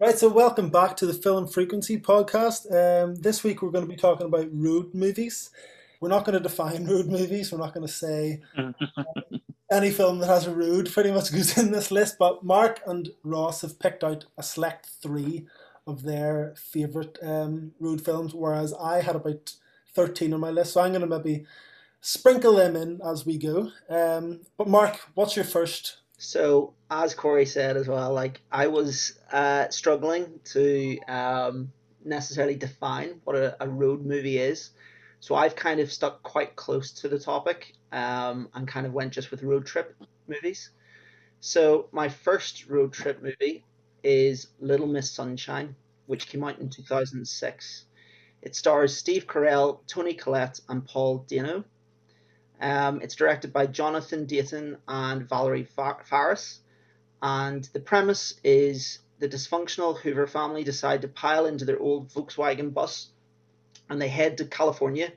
Right, so welcome back to the Film Frequency podcast. Um, this week we're going to be talking about rude movies. We're not going to define rude movies. We're not going to say uh, any film that has a road pretty much goes in this list. But Mark and Ross have picked out a select three of their favourite um, road films, whereas I had about 13 on my list. So I'm going to maybe sprinkle them in as we go. Um, but Mark, what's your first so as Corey said as well, like I was uh, struggling to um, necessarily define what a, a, road movie is. So I've kind of stuck quite close to the topic um, and kind of went just with road trip movies. So my first road trip movie is Little Miss Sunshine, which came out in 2006. It stars Steve Carell, Toni Collette, and Paul Dano. Um, it's directed by Jonathan Dayton and Valerie Faris. And the premise is the dysfunctional Hoover family decide to pile into their old Volkswagen bus and they head to California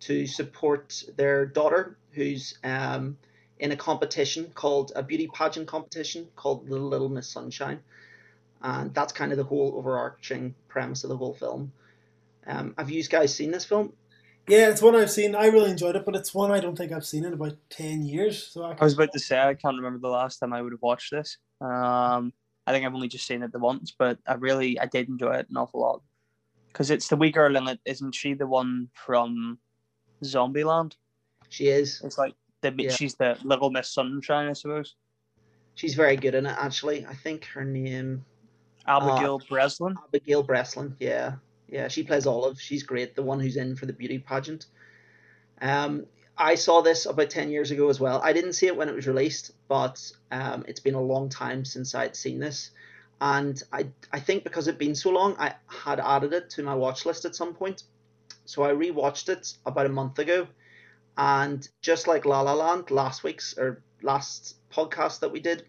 to support their daughter, who's um, in a competition called a beauty pageant competition called the Little Miss Sunshine. And that's kind of the whole overarching premise of the whole film. Um, have you guys seen this film? Yeah, it's one I've seen. I really enjoyed it, but it's one I don't think I've seen in about ten years. So I, I was about to say I can't remember the last time I would have watched this. Um, I think I've only just seen it the once, but I really I did enjoy it an awful lot because it's the wee girl in it, isn't she? The one from Zombieland. She is. It's like the yeah. she's the Little Miss Sunshine, I suppose. She's very good in it, actually. I think her name. Abigail uh, Breslin. Abigail Breslin, yeah. Yeah, she plays Olive. She's great. The one who's in for the beauty pageant. Um, I saw this about 10 years ago as well. I didn't see it when it was released, but um, it's been a long time since I'd seen this. And I, I think because it'd been so long, I had added it to my watch list at some point. So I rewatched it about a month ago. And just like La La Land last week's or last podcast that we did,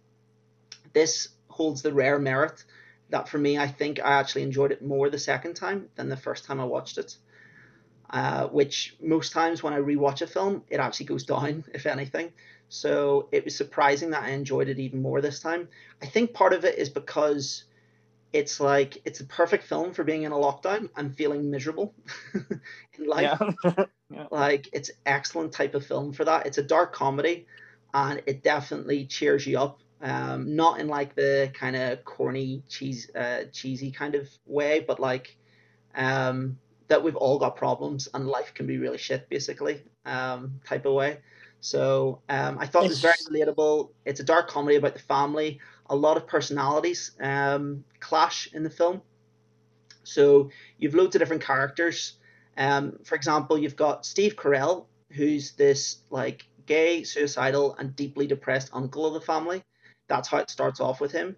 this holds the rare merit that for me, I think I actually enjoyed it more the second time than the first time I watched it. Uh, which most times when I rewatch a film, it actually goes down, if anything. So it was surprising that I enjoyed it even more this time. I think part of it is because it's like it's a perfect film for being in a lockdown and feeling miserable in life. Yeah. yeah. Like it's excellent type of film for that. It's a dark comedy and it definitely cheers you up um, not in like the kind of corny cheese uh, cheesy kind of way, but like um, that we've all got problems and life can be really shit basically um, type of way. So um, I thought it's... it was very relatable. It's a dark comedy about the family. A lot of personalities um, clash in the film. So you've loads of different characters. Um, for example, you've got Steve Carell, who's this like gay, suicidal, and deeply depressed uncle of the family. That's how it starts off with him.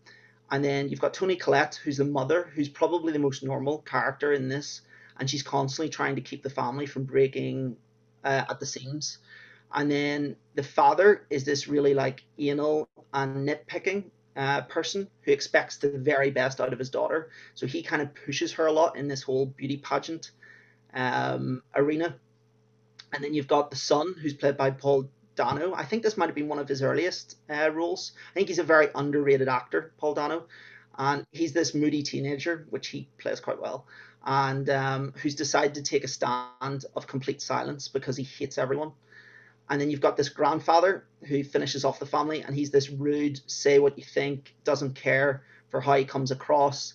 And then you've got Toni Collette, who's the mother, who's probably the most normal character in this, and she's constantly trying to keep the family from breaking uh, at the seams. And then the father is this really like anal and nitpicking uh, person who expects the very best out of his daughter. So he kind of pushes her a lot in this whole beauty pageant um, arena. And then you've got the son, who's played by Paul Dano. I think this might have been one of his earliest uh, roles. I think he's a very underrated actor, Paul Dano, and he's this moody teenager, which he plays quite well, and um, who's decided to take a stand of complete silence because he hates everyone. And then you've got this grandfather who finishes off the family, and he's this rude, say what you think, doesn't care for how he comes across,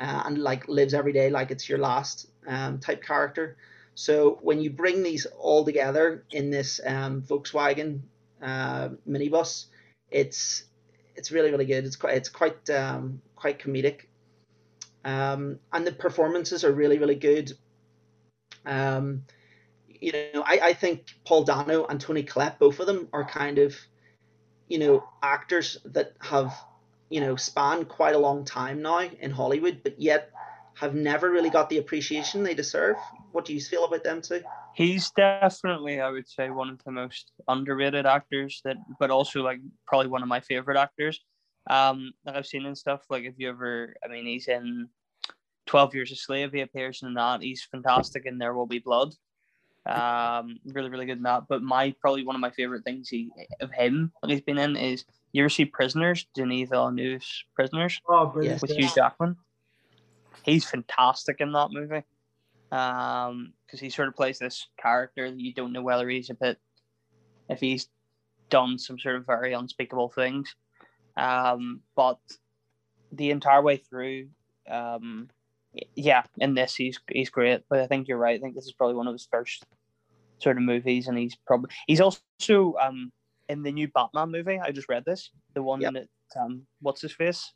uh, and like lives every day like it's your last um, type character. So when you bring these all together in this um, Volkswagen uh, minibus, it's it's really really good. It's quite it's quite um, quite comedic, um, and the performances are really really good. Um, you know, I, I think Paul Dano and Toni Collette, both of them are kind of, you know, actors that have, you know, spanned quite a long time now in Hollywood, but yet have never really got the appreciation they deserve. What do you feel about them too? He's definitely, I would say, one of the most underrated actors that, but also like probably one of my favorite actors. Um, that I've seen and stuff. Like, if you ever, I mean, he's in Twelve Years a Slave. He appears in that. He's fantastic in There Will Be Blood. Um, really, really good in that. But my probably one of my favorite things he of him that he's been in is you ever see Prisoners, Denis Villeneuve's Prisoners, oh, brilliant. with Hugh Jackman. He's fantastic in that movie. Um, because he sort of plays this character that you don't know whether he's a bit, if he's done some sort of very unspeakable things. Um, but the entire way through, um, yeah, in this he's he's great. But I think you're right. I think this is probably one of his first sort of movies, and he's probably he's also um in the new Batman movie. I just read this, the one yep. that um what's his face,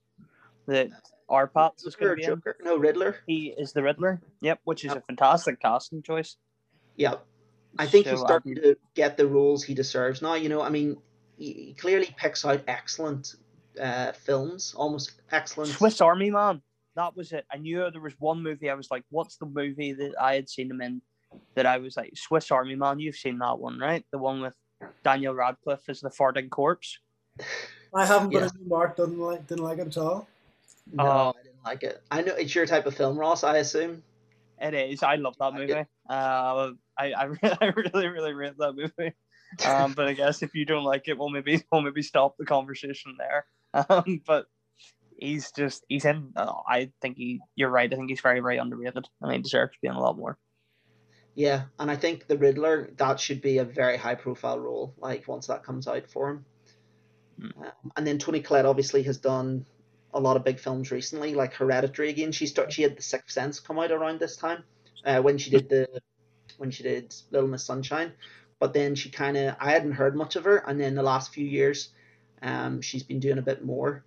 that Arpat is going to be Joker. in. No, Riddler. He is the Riddler. Yep, which is yep. a fantastic casting choice. Yep. I think so, he's starting um, to get the roles he deserves now. You know, I mean, he clearly picks out excellent uh, films, almost excellent. Swiss Army Man. That was it. I knew there was one movie. I was like, "What's the movie that I had seen him in?" That I was like, "Swiss Army Man." You've seen that one, right? The one with Daniel Radcliffe as the farting corpse. I haven't, but yeah. Mark didn't like didn't like it at all. No, uh, I didn't like it. I know it's your type of film, Ross. I assume. It is. I love that movie. Uh, I I really, I really really rate that movie. Um, but I guess if you don't like it, we'll maybe we'll maybe stop the conversation there. Um, but he's just he's in. Uh, I think he. You're right. I think he's very very underrated, and he deserves to be in a lot more. Yeah, and I think the Riddler that should be a very high profile role. Like once that comes out for him, mm. um, and then Toni Collette obviously has done a lot of big films recently, like Hereditary again. She start she had The Sixth Sense come out around this time, uh, when she did the when she did Little Miss Sunshine, but then she kind of I hadn't heard much of her, and then the last few years, um, she's been doing a bit more.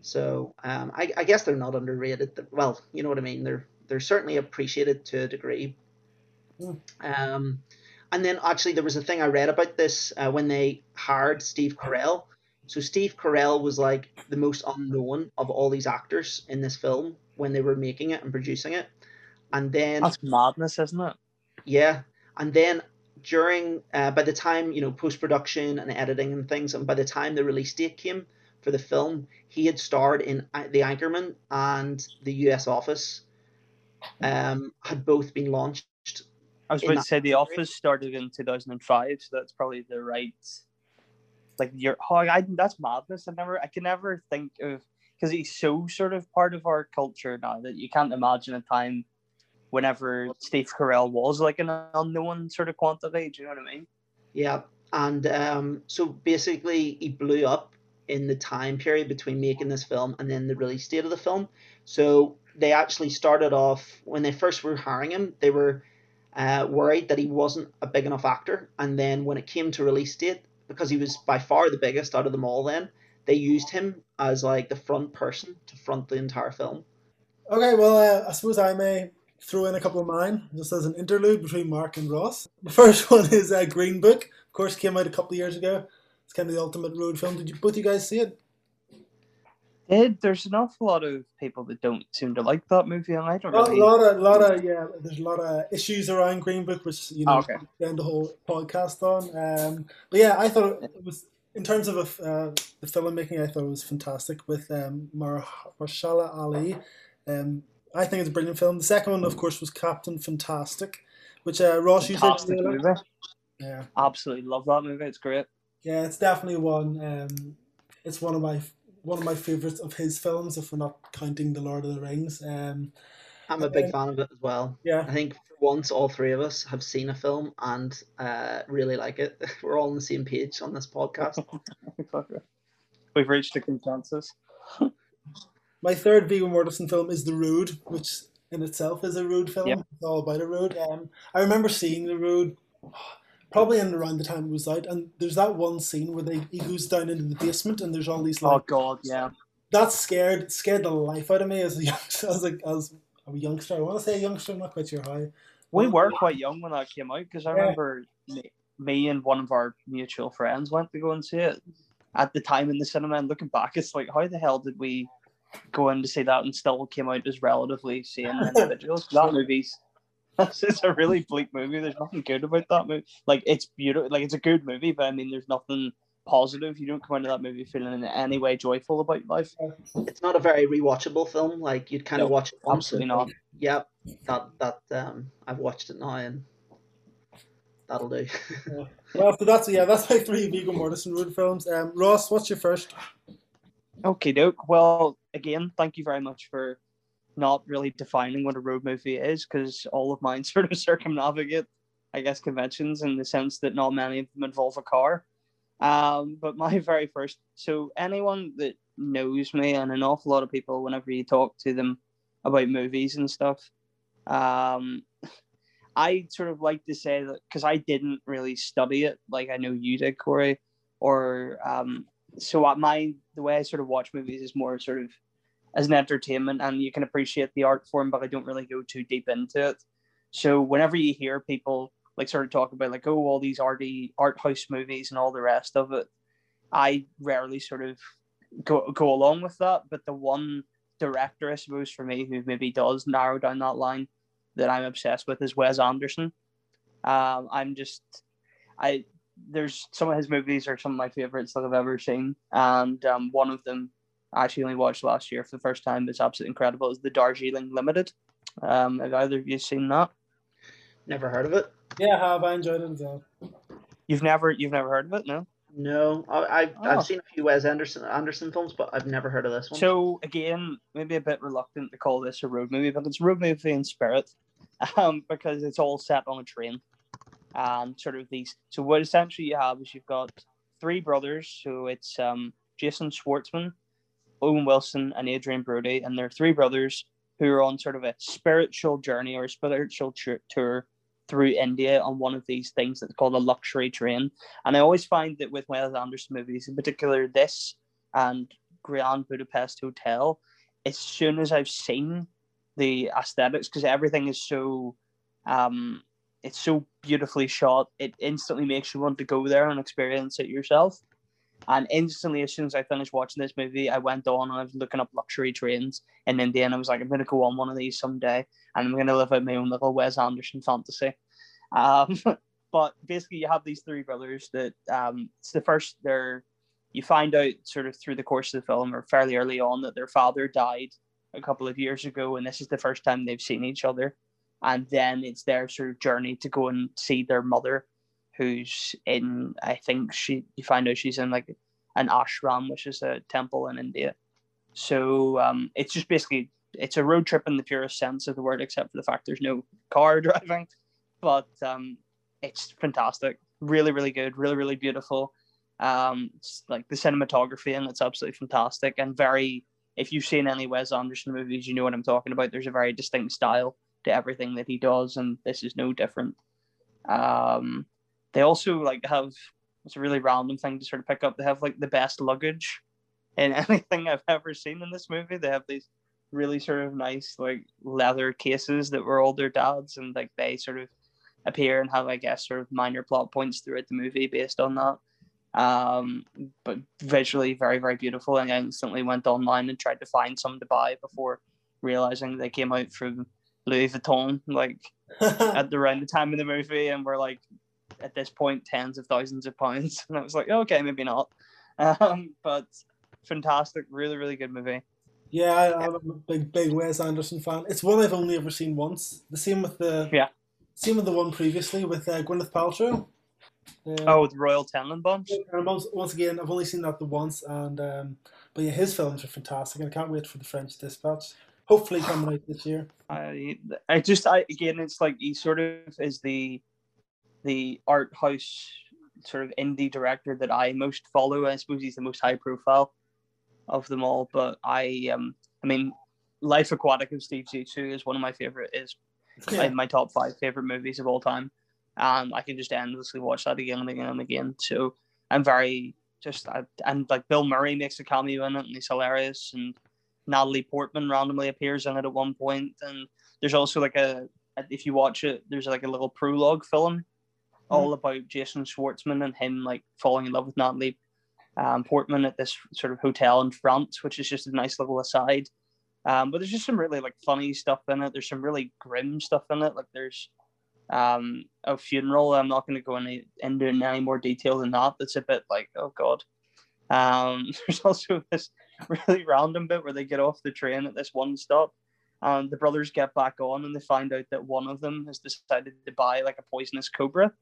So um, I, I guess they're not underrated. Well, you know what I mean. They're they're certainly appreciated to a degree. Mm. Um, and then actually there was a thing I read about this uh, when they hired Steve Carell. So Steve Carell was like the most unknown of all these actors in this film when they were making it and producing it. And then that's madness, isn't it? Yeah, and then during uh, by the time you know post production and editing and things, and by the time the release date came for the film, he had starred in The Anchorman and The U.S. Office. Um, had both been launched. I was about to say The Office started in two thousand and five, so that's probably the right. Like you're, oh, I that's madness. I never, I can never think of because he's so sort of part of our culture now that you can't imagine a time whenever Steve Carell was like an unknown sort of quantity. Do you know what I mean? Yeah, and um, so basically he blew up in the time period between making this film and then the release date of the film. So they actually started off when they first were hiring him, they were uh, worried that he wasn't a big enough actor, and then when it came to release date, because he was by far the biggest out of them all, then they used him as like the front person to front the entire film. Okay, well, uh, I suppose I may throw in a couple of mine just as an interlude between Mark and Ross. The first one is uh, Green Book. Of course, came out a couple of years ago. It's kind of the ultimate road film. Did you both you guys see it? Did there's an awful lot of people that don't seem to like that movie, and I don't. A really... lot of, lot of, yeah. There's a lot of issues around Green Book, which you know, oh, okay. spend the whole podcast on. Um, but yeah, I thought it was in terms of uh, the filmmaking, I thought it was fantastic with um, Mahershala Ali. Um, I think it's a brilliant film. The second one, of course, was Captain Fantastic, which uh, Ross Fantastic you movie. Yeah, absolutely love that movie. It's great. Yeah, it's definitely one. Um, it's one of my one of my favorites of his films, if we're not counting the Lord of the Rings. Um, I'm a big fan of it as well. Yeah, I think for once all three of us have seen a film and uh, really like it. We're all on the same page on this podcast. We've reached a consensus. My third Viggo Mortensen film is The Road, which in itself is a road film. Yep. It's all about a road. Um, I remember seeing The Road probably in around the time it was out, and there's that one scene where they he goes down into the basement and there's all these oh, like oh god yeah that scared scared the life out of me as a youngster. I was like as a youngster. I want to say a youngster. I'm not quite sure how. We were quite young when that came out because I yeah. remember me, me and one of our mutual friends went to go and see it at the time in the cinema. And looking back, it's like how the hell did we go in to see that and still came out as relatively sane individuals. that movie's it's a really bleak movie. There's nothing good about that movie. Like it's beautiful, like it's a good movie, but I mean, there's nothing positive. You don't come into that movie feeling in any way joyful about life. It's not a very rewatchable film. Like you'd kind no, of watch it. once. Absolutely not. Yep, that that um, I've watched it now and that'll do. yeah. Well, so that's yeah, that's my three Viggo Mortensen road films. Um, Ross, what's your first? Okay, doke. Well, again, thank you very much for not really defining what a road movie is because all of mine sort of circumnavigate, I guess, conventions in the sense that not many of them involve a car. Um, but my very first, so anyone that knows me and an awful lot of people, whenever you talk to them about movies and stuff, um, I sort of like to say that because I didn't really study it like I know you did, Corey, or um, so my the way I sort of watch movies is more sort of as an entertainment, and you can appreciate the art form, but I don't really go too deep into it. So whenever you hear people like sort of talk about like oh all these arty art house movies and all the rest of it, I rarely sort of go go along with that. But the one director, I suppose, for me who maybe does narrow down that line that I'm obsessed with is Wes Anderson. Um, I'm just I there's some of his movies are some of my favorites that I've ever seen, and um, one of them I actually only watched last year for the first time. It's absolutely incredible. Is the Darjeeling Limited? Um, have either of you seen that? Never heard of it. Yeah, I have. I enjoyed it as well. You've never you've never heard of it, no? No, I, I've, oh. I've seen a few Wes Anderson Anderson films, but I've never heard of this one. So again, maybe a bit reluctant to call this a road movie, but it's a road movie in spirit, um, because it's all set on a train, and sort of these. So what essentially you have is you've got three brothers. So it's um, Jason Schwartzman, Owen Wilson, and Adrien Brody, and they're three brothers who are on sort of a spiritual journey or a spiritual tour through India on one of these things that's called a luxury train. And I always find that with Wes Anderson movies, in particular this and Grand Budapest Hotel, as soon as I've seen the aesthetics, because everything is so um it's so beautifully shot, it instantly makes you want to go there and experience it yourself. And instantly, as soon as I finished watching this movie, I went on and I was looking up luxury trains in India, and I was like, I'm going to go on one of these someday, and I'm going to live out my own little Wes Anderson fantasy. Um, but basically, you have these three brothers that um, it's the first they're you find out sort of through the course of the film or fairly early on that their father died a couple of years ago, and this is the first time they've seen each other. And then it's their sort of journey to go and see their mother who's in I think she you find out she's in like an ashram, which is a temple in India. So um, it's just basically it's a road trip in the purest sense of the word, except for the fact there's no car driving. But um, it's fantastic, really, really good, really, really beautiful. Um, it's like the cinematography and it's absolutely fantastic and very. If you've seen any Wes Anderson movies, you know what I'm talking about. There's a very distinct style to everything that he does, and this is no different. Um, they also like have it's a really random thing to sort of pick up. They have like the best luggage in anything I've ever seen in this movie. They have these really sort of nice like leather cases that were all their dads, and like they sort of appear and have I guess sort of minor plot points throughout the movie based on that. Um, but visually very very beautiful, and I instantly went online and tried to find some to buy before realizing they came out from Louis Vuitton like at the around the time of the movie, and we're like at this point tens of thousands of pounds. And I was like, okay, maybe not. Um, but fantastic, really, really good movie. Yeah, I, am a big, big Wes Anderson fan. It's one I've only ever seen once. The same with the yeah, same with the one previously with uh, Gwyneth Paltrow. Um, oh, the Royal Tenenbaums. Once, once again, I've only seen that the once, and um, but yeah, his films are fantastic, and I can't wait for the French Dispatch. Hopefully, coming out this year. I, I just, I again, it's like he sort of is the the art house sort of indie director that I most follow. I suppose he's the most high profile of them all. But I um I mean Life Aquatic of Steve Zissou is one of my favorite is yeah. my top five favorite movies of all time. And I can just endlessly watch that again and again and again. So I'm very just I, and like Bill Murray makes a cameo in it and he's hilarious and Natalie Portman randomly appears in it at one point and there's also like a if you watch it there's like a little prologue film all about Jason Schwartzman and him like falling in love with Natalie um, Portman at this sort of hotel in France, which is just a nice little aside. Um, but there's just some really like funny stuff in it. There's some really grim stuff in it. Like there's um, a funeral. I'm not going to go any, into any more detail than that. That's a bit like oh god. Um, there's also this really random bit where they get off the train at this one stop and the brothers get back on and they find out that one of them has decided to buy like a poisonous cobra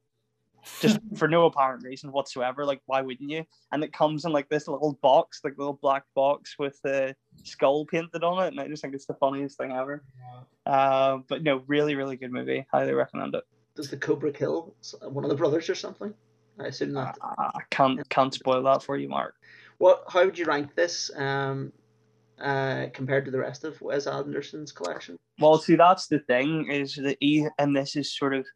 just for no apparent reason whatsoever. Like, why wouldn't you? And it comes in like this little box, like little black box with the skull painted on it, and I just think it's the funniest thing ever. Yeah. Uh, but no, really, really good movie. Highly recommend it. Does the Cobra kill one of the brothers or something? I assume not. I, I can't can't spoil that for you, Mark. What? How would you rank this? Um, uh, compared to the rest of Wes Anderson's collection? Well, see, that's the thing is that he and this is sort of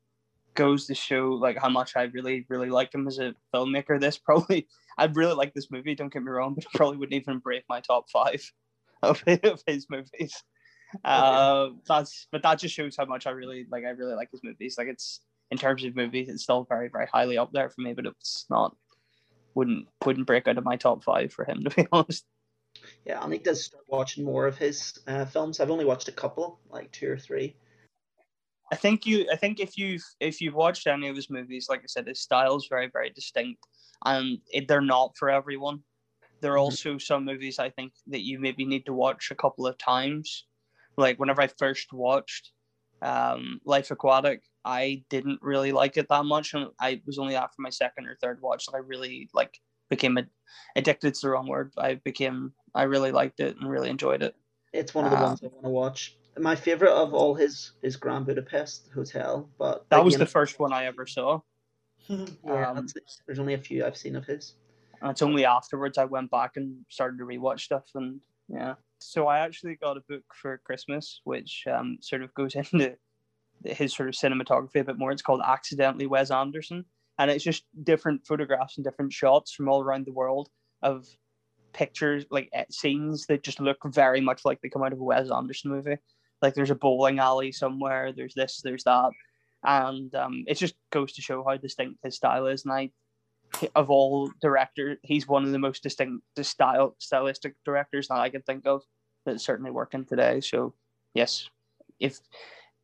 goes to show like how much I really really like him as a filmmaker. This probably I really like this movie. Don't get me wrong, but it probably wouldn't even break my top five of, of his movies. Uh, that's but that just shows how much I really like. I really like his movies. Like it's in terms of movies, it's still very very highly up there for me, but it's not wouldn't wouldn't break out of my top five for him to be honest. Yeah, I need to start watching more of his uh, films. I've only watched a couple, like two or three. I think you. I think if you've if you've watched any of his movies, like I said, his style is very very distinct, and it, they're not for everyone. There are mm-hmm. also some movies I think that you maybe need to watch a couple of times. Like whenever I first watched um, Life Aquatic, I didn't really like it that much, and I was only after my second or third watch that I really like became a, addicted. to the wrong word. I became I really liked it and really enjoyed it. It's one of the uh, ones I want to watch my favorite of all his is Grand Budapest Hotel, but that was the first one I ever saw. yeah, um, there's only a few I've seen of his. And it's only afterwards I went back and started to rewatch stuff, and yeah. So I actually got a book for Christmas, which um, sort of goes into his sort of cinematography a bit more. It's called Accidentally Wes Anderson, and it's just different photographs and different shots from all around the world of pictures, like scenes that just look very much like they come out of a Wes Anderson movie like there's a bowling alley somewhere there's this there's that and um, it just goes to show how distinct his style is and i of all directors he's one of the most distinct style stylistic directors that i can think of that's certainly working today so yes if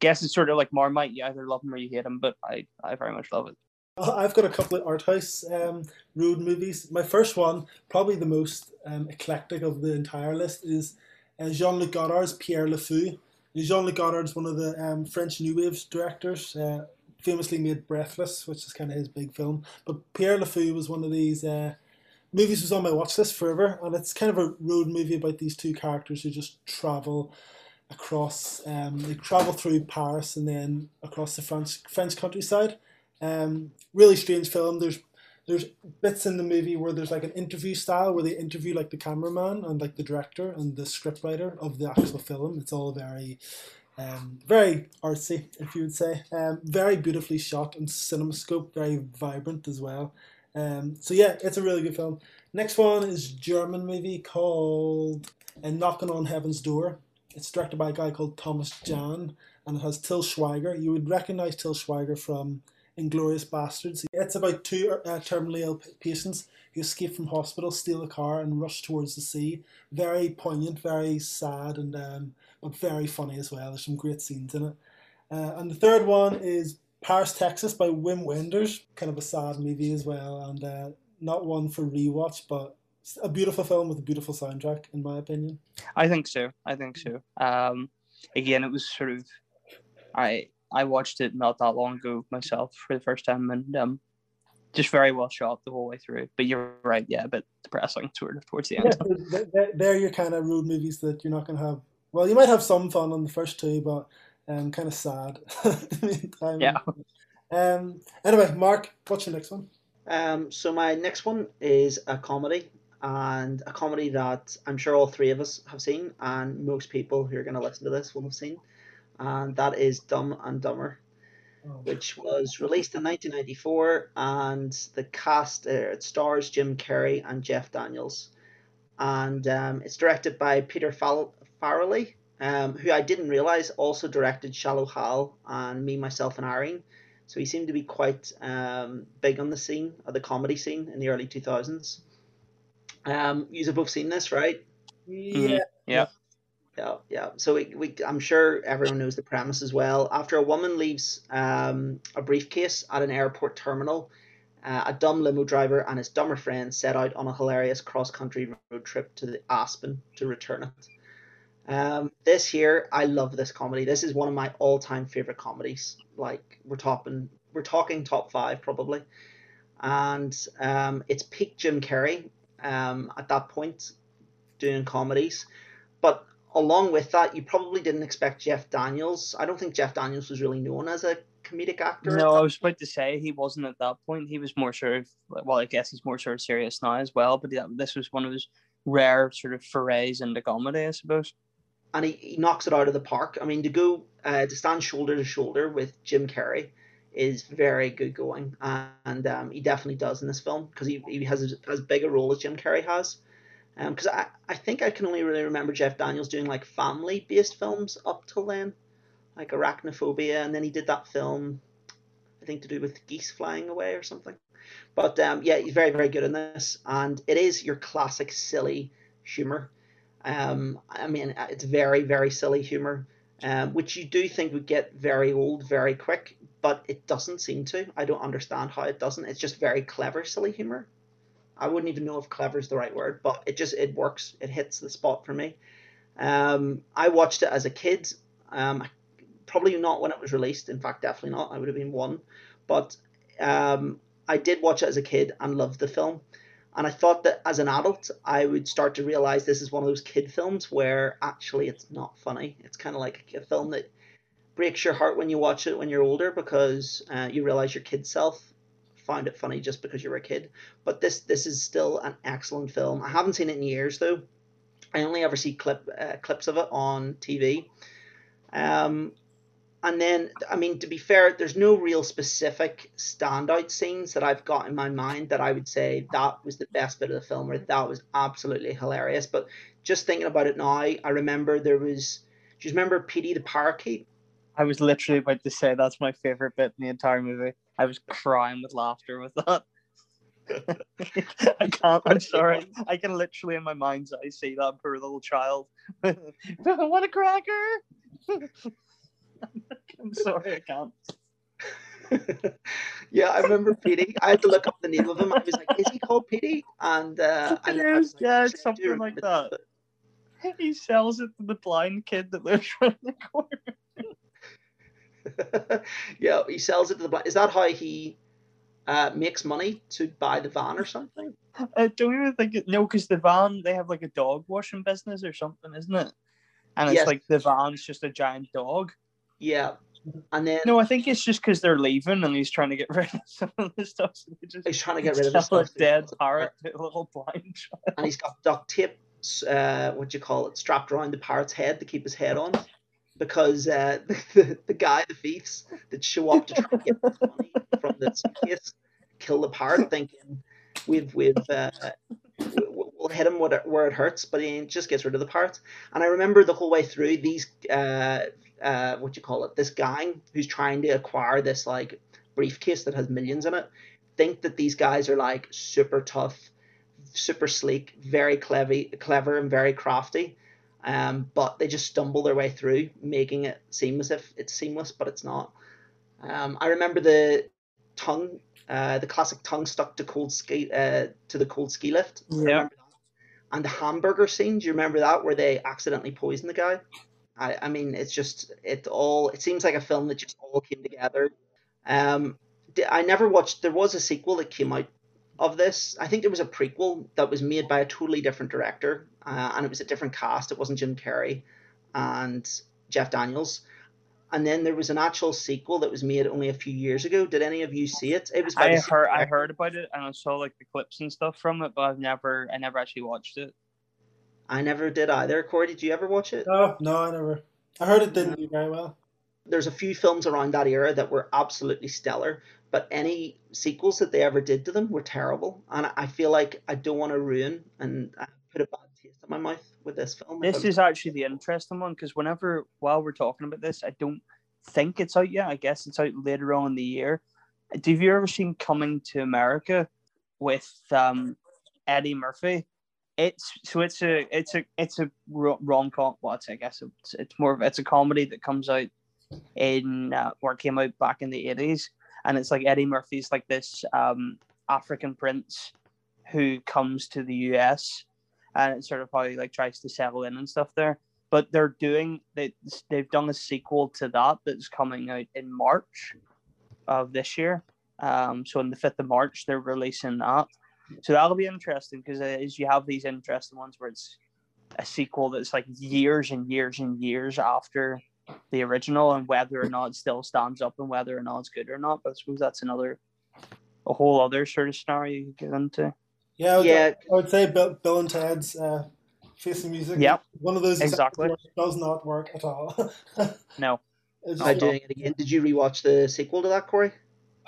guess it's sort of like marmite you either love him or you hate him but i i very much love it I've got a couple of art house um, road movies. My first one, probably the most um, eclectic of the entire list, is uh, Jean Luc Godard's Pierre Le Fou. Jean Godard is one of the um, French New Wave directors. Uh, famously made Breathless, which is kind of his big film. But Pierre Le Fou was one of these uh, movies was on my watch list forever, and it's kind of a road movie about these two characters who just travel across. Um, they travel through Paris and then across the French French countryside. Um, really strange film. There's there's bits in the movie where there's like an interview style where they interview like the cameraman and like the director and the scriptwriter of the actual film. It's all very, um, very artsy, if you would say. Um, very beautifully shot and cinemascope, very vibrant as well. Um, so yeah, it's a really good film. Next one is German movie called "And Knocking on Heaven's Door." It's directed by a guy called Thomas Jahn, and it has Til Schweiger. You would recognize Til Schweiger from Inglourious Basterds. It's about two uh, terminally ill patients who escape from hospital, steal a car, and rush towards the sea. Very poignant, very sad, and um, but very funny as well. There's some great scenes in it. Uh, and the third one is Paris, Texas by Wim Wenders. Kind of a sad movie as well, and uh, not one for rewatch, but a beautiful film with a beautiful soundtrack, in my opinion. I think so. I think so. Um, again, it was sort of I I watched it not that long ago myself for the first time, and um, just very well shot the whole way through. But you're right, yeah, a bit depressing sort of towards the end. Yeah, they're, they're your kind of road movies that you're not going to have. Well, you might have some fun on the first two, but um, kind of sad. yeah. Um. Anyway, Mark, what's your next one? Um. So my next one is a comedy, and a comedy that I'm sure all three of us have seen, and most people who are going to listen to this will have seen and that is Dumb and Dumber, oh. which was released in 1994, and the cast uh, it stars Jim Carrey and Jeff Daniels, and um, it's directed by Peter Fall- Farrelly, um, who I didn't realize also directed Shallow Hal and Me, Myself, and Irene. So he seemed to be quite um, big on the scene, of the comedy scene in the early 2000s. Um, you've both seen this, right? Yeah. Yeah. Yeah, yeah. So we, we, I'm sure everyone knows the premise as well. After a woman leaves um, a briefcase at an airport terminal, uh, a dumb limo driver and his dumber friend set out on a hilarious cross-country road trip to the Aspen to return it. Um, this here, I love this comedy. This is one of my all-time favorite comedies. Like we're talking, we're talking top five probably, and um, it's peak Jim Carrey um, at that point doing comedies, but along with that, you probably didn't expect Jeff Daniels. I don't think Jeff Daniels was really known as a comedic actor. No, I was about to say he wasn't at that point. He was more sort of well, I guess he's more sort of serious now as well. But this was one of his rare sort of forays into comedy, I suppose. And he, he knocks it out of the park. I mean, to go uh, to stand shoulder to shoulder with Jim Carrey is very good going, and um, he definitely does in this film because he, he has as big a role as Jim Carrey has. Because um, I, I think I can only really remember Jeff Daniels doing like family based films up till then like arachnophobia, and then he did that film, I think to do with geese flying away or something. But um, yeah, he's very very good in this, and it is your classic silly humor. Um, I mean, it's very very silly humor, um, which you do think would get very old very quick, but it doesn't seem to. I don't understand how it doesn't. It's just very clever silly humor. I wouldn't even know if clever is the right word, but it just it works. It hits the spot for me. Um, I watched it as a kid. Um, probably not when it was released. In fact, definitely not. I would have been one. But um, I did watch it as a kid and loved the film. And I thought that as an adult, I would start to realize this is one of those kid films where actually it's not funny. It's kind of like a film that breaks your heart when you watch it when you're older because uh, you realize your kid self found it funny just because you were a kid. But this this is still an excellent film. I haven't seen it in years though. I only ever see clip uh, clips of it on TV. Um, and then, I mean, to be fair, there's no real specific standout scenes that I've got in my mind that I would say that was the best bit of the film or that was absolutely hilarious. But just thinking about it now, I remember there was. Do you remember Petey the parakeet? I was literally about to say that's my favorite bit in the entire movie. I was crying with laughter with that. I can't. I'm sorry. I can literally in my mind's eye see that poor little child. what a cracker! I'm sorry, I can't. yeah, I remember Petey. I had to look up the name of him. I was like, "Is he called Petey?" And uh, it is, like, yeah, something like that. It. He sells it to the blind kid that lives around the corner. yeah, he sells it to the black. Is that how he uh, makes money to buy the van or something? I don't even think it. No, because the van they have like a dog washing business or something, isn't it? And it's yes. like the van's just a giant dog. Yeah. And then no, I think it's just because they're leaving and he's trying to get rid of some of the stuff. So just, he's trying to get rid of the stuff. A dead parrot, a little blind child. And he's got duct tape, uh, what do you call it, strapped around the parrot's head to keep his head on, because uh, the, the guy, the thieves that show up to try and get the money from the suitcase, kill the parrot, thinking we've we've uh, we'll hit him where it hurts, but he just gets rid of the parrot. And I remember the whole way through these uh, uh, what you call it, this gang who's trying to acquire this like briefcase that has millions in it, think that these guys are like super tough, super sleek, very clever, clever and very crafty. Um, but they just stumble their way through, making it seem as if it's seamless, but it's not. Um, I remember the tongue, uh, the classic tongue stuck to cold ski, uh, to the cold ski lift. Yeah. And the hamburger scene, do you remember that where they accidentally poison the guy? I, I mean, it's just it all. It seems like a film that just all came together. Um, I never watched. There was a sequel that came out of this. I think there was a prequel that was made by a totally different director, uh, and it was a different cast. It wasn't Jim Carrey and Jeff Daniels. And then there was an actual sequel that was made only a few years ago. Did any of you see it? It was. I heard. I heard about it, and I saw like the clips and stuff from it, but I've never. I never actually watched it. I never did either. Corey, did you ever watch it? No, no, I never. I heard it didn't do very well. There's a few films around that era that were absolutely stellar, but any sequels that they ever did to them were terrible. And I feel like I don't want to ruin and put a bad taste in my mouth with this film. This is actually the interesting one because whenever, while we're talking about this, I don't think it's out yet. I guess it's out later on in the year. Have you ever seen Coming to America with um, Eddie Murphy? it's so it's a it's a it's a rom com. Well, I guess it's, it's more of it's a comedy that comes out in uh, or came out back in the eighties, and it's like Eddie Murphy's like this um, African prince who comes to the U.S. and it's sort of how he like tries to settle in and stuff there. But they're doing they they've done a sequel to that that's coming out in March, of this year. Um, so on the fifth of March, they're releasing that. So that'll be interesting because as you have these interesting ones where it's a sequel that's like years and years and years after the original, and whether or not it still stands up and whether or not it's good or not. But I suppose that's another, a whole other sort of scenario you could get into. Yeah, I would, Yeah. I would say Bill, Bill and Ted's uh, Face the Music. Yep. One of those Exactly. examples where it does not work at all. No, It's By just- doing it again. Did you rewatch the sequel to that, Corey?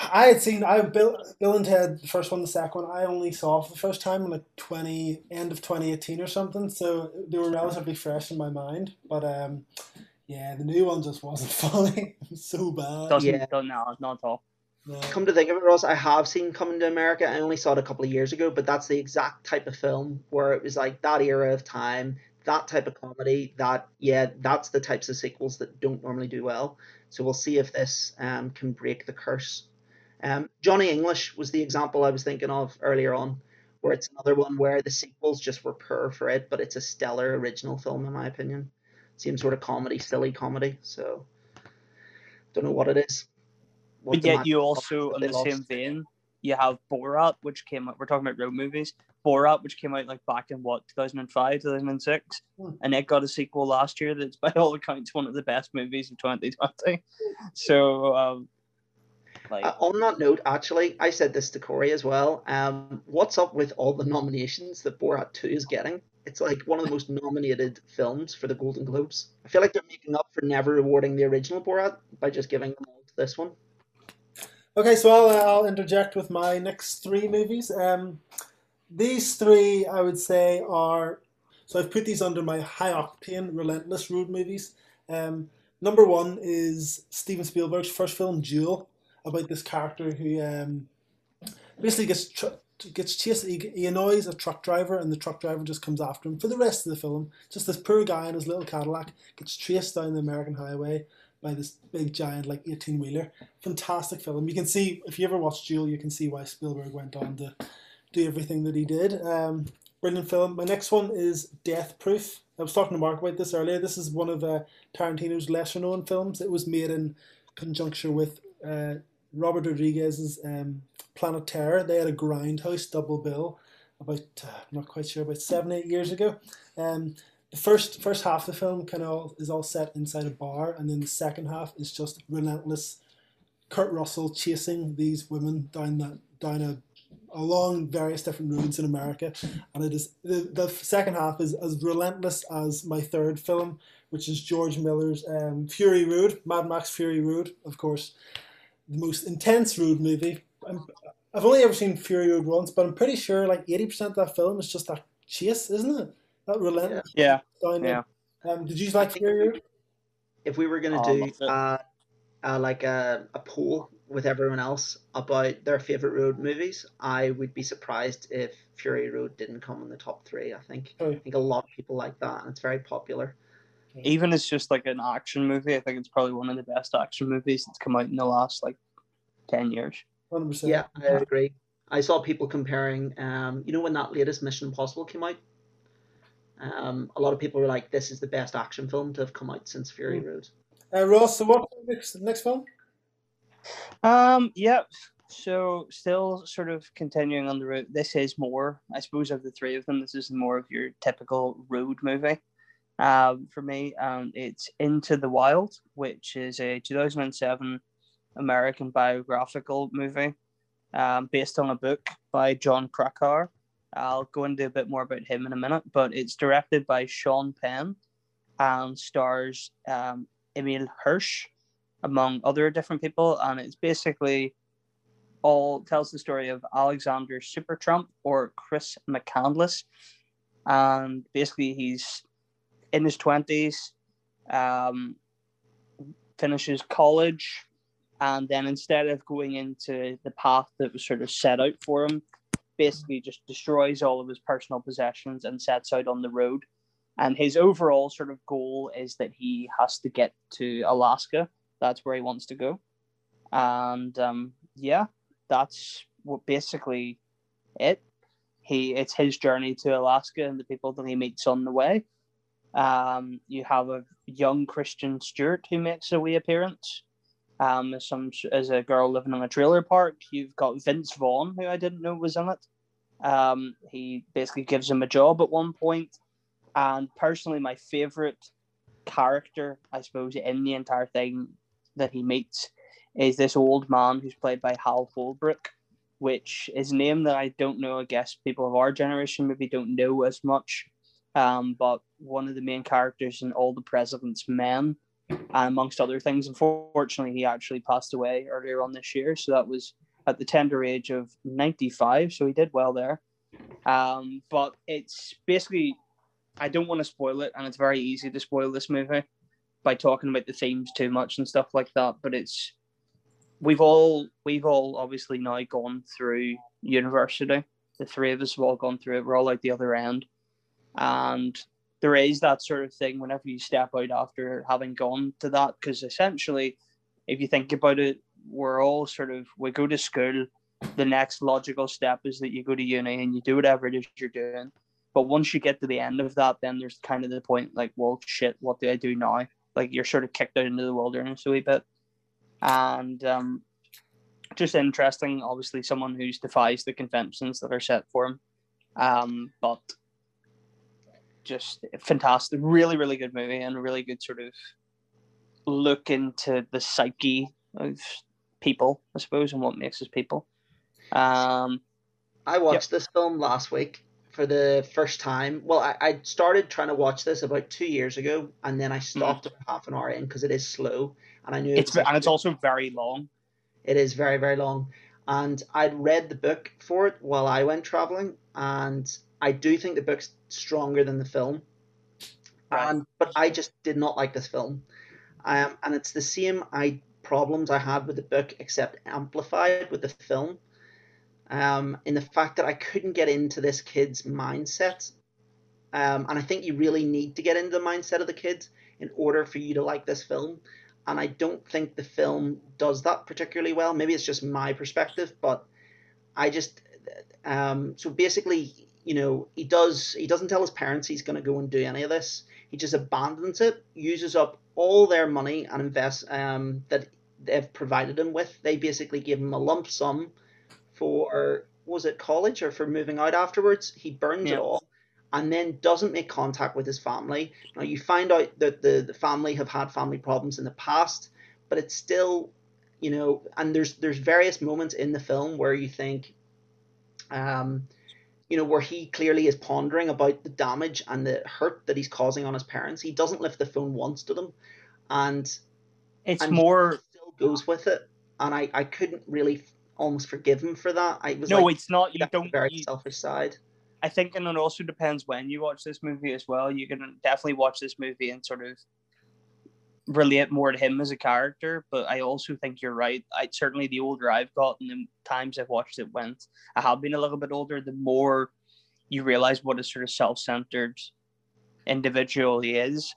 I had seen I Bill Bill and Ted the first one, the second one. I only saw for the first time in like twenty end of twenty eighteen or something. So they were relatively fresh in my mind. But um, yeah, the new one just wasn't funny. Was so bad. doesn't Yeah. don't no, not at all. No. Come to think of it, Ross, I have seen Coming to America. I only saw it a couple of years ago, but that's the exact type of film where it was like that era of time, that type of comedy. That yeah, that's the types of sequels that don't normally do well. So we'll see if this um, can break the curse. Um, Johnny English was the example I was thinking of earlier on, where it's another one where the sequels just were poor for it, but it's a stellar original film in my opinion. Same sort of comedy, silly comedy. So don't know what it is. What But yet you also, that in the lost. same vein, you have Borat, which came out. We're talking about road movies. Borat, which came out like back in what 2005, 2006, Hmm. and it got a sequel last year. That's by all accounts one of the best movies of 2020. So, um, like, Uh, on that note, actually, I said this to Corey as well. Um, what's up with all the nominations that Borat 2 is getting? It's like one of the most nominated films for the Golden Globes. I feel like they're making up for never rewarding the original Borat by just giving them all to this one. Okay, so I'll, uh, I'll interject with my next three movies. Um, these three, I would say, are so I've put these under my high octane, relentless road movies. Um, number one is Steven Spielberg's first film, Duel, about this character who um, basically gets gets chased. He, he annoys a truck driver, and the truck driver just comes after him for the rest of the film. Just this poor guy in his little Cadillac gets chased down the American highway by this big giant like eighteen wheeler fantastic film. You can see if you ever watched Duel, you can see why Spielberg went on to do everything that he did. Um, brilliant film. My next one is Death Proof. I was talking to Mark about this earlier. This is one of uh, Tarantino's lesser known films. It was made in conjunction with uh, Robert Rodriguez's um, Planet. They had a grindhouse double bill about uh, I'm not quite sure about seven eight years ago. Um, the first first half of the film kind of is all set inside a bar, and then the second half is just relentless. Kurt Russell chasing these women down that down a along various different roads in America, and it is the, the second half is as relentless as my third film, which is George Miller's um, Fury Road, Mad Max Fury Road, of course, the most intense road movie. I'm, I've only ever seen Fury Road once, but I'm pretty sure like eighty percent of that film is just that chase, isn't it? That relentless yeah, down yeah. Um, did you like Fury Road? If we were going Oh, to do uh, uh, like a, a poll with everyone else about their favorite road movies, I would be surprised if Fury Road didn't come in the top three. I think Oh. I think a lot of people like that, and it's very popular. even as just like an action movie, I think it's probably one of the best action movies that's come out in the last like ten years. Hundred percent. Yeah, I agree. I saw people comparing, um, you know, when that latest Mission Impossible came out. Um, a lot of people were like, "This is the best action film to have come out since Fury Road." Uh, Ross, so what's the next, next film? Um, yep. So still sort of continuing on the route, This is more, I suppose, of the three of them. This is more of your typical road movie. Um, for me, um, it's Into the Wild, which is a 2007 American biographical movie, um, based on a book by Jon Krakauer. I'll go into a bit more about him in a minute, but it's directed by Sean Penn and stars um, Emile Hirsch, among other different people, and it's basically all tells the story of Alexander Supertramp or Chris McCandless, and basically he's in his twenties, um, finishes college, and then instead of going into the path that was sort of set out for him, basically just destroys all of his personal possessions and sets out on the road. And his overall sort of goal is that he has to get to Alaska. That's where he wants to go. And um, yeah, that's what basically it. He it's his journey to Alaska and the people that he meets on the way. Um, you have a young Kristen Stewart who makes a wee appearance. Um, as some as a girl living in a trailer park. You've got Vince Vaughn, who I didn't know was in it. Um, he basically gives him a job at one point, and personally, my favorite character, I suppose, in the entire thing that he meets is this old man who's played by Hal Holbrook, which is a name that I don't know. I guess people of our generation maybe don't know as much. Um, but one of the main characters in All the President's Men, amongst other things. Unfortunately, he actually passed away earlier on this year. So that was at the tender age of 95. So he did well there. Um, but it's basically, I don't want to spoil it, and it's very easy to spoil this movie by talking about the themes too much and stuff like that. But it's we've all we've all obviously now gone through university. The three of us have all gone through it. We're all out the other end, and there is that sort of thing whenever you step out after having gone to that. Because essentially, if you think about it, we're all sort of we go to school. The next logical step is that you go to uni and you do whatever it is you're doing. But once you get to the end of that, then there's kind of the point like, well, shit, what do I do now? Like you're sort of kicked out into the wilderness a wee bit and um, just interesting. Obviously, someone who defies the conventions that are set for him, um, but just fantastic. Really, really good movie and a really good sort of look into the psyche of people, I suppose, and what makes us people. Um, I watched yep. this film last week for the first time. Well, I, I started trying to watch this about two years ago, and then I stopped mm. half an hour in because it is slow and I knew it's it and it's also very long. It is very very long, and I'd read the book for it while I went traveling, and I do think the book's stronger than the film. Right. And but I just did not like this film, um, and it's the same I problems I had with the book, except amplified with the film. Um, in the fact that I couldn't get into this kid's mindset. Um, and I think you really need to get into the mindset of the kids in order for you to like this film and I don't think the film does that particularly well. Maybe it's just my perspective, but I just um, so basically, you know, he does he doesn't tell his parents he's going to go and do any of this. He just abandons it, uses up all their money and invests um, that they've provided him with. They basically give him a lump sum for was it college or for moving out afterwards. He burns yeah. it all and then doesn't make contact with his family. Now you find out that the, the family have had family problems in the past, but it's still, you know, and there's there's various moments in the film where you think, um, you know, where he clearly is pondering about the damage and the hurt that he's causing on his parents. He doesn't lift the phone once to them, and it's and more still goes with it. And I I couldn't really almost forgive him for that. I was no, like, it's not. You don't very you, selfish side. I think, and it also depends when you watch this movie as well. You can definitely watch this movie and sort of relate more to him as a character. But I also think you're right. I certainly the older I've gotten, the times I've watched it, when I have been a little bit older, the more you realize what a sort of self-centered individual he is.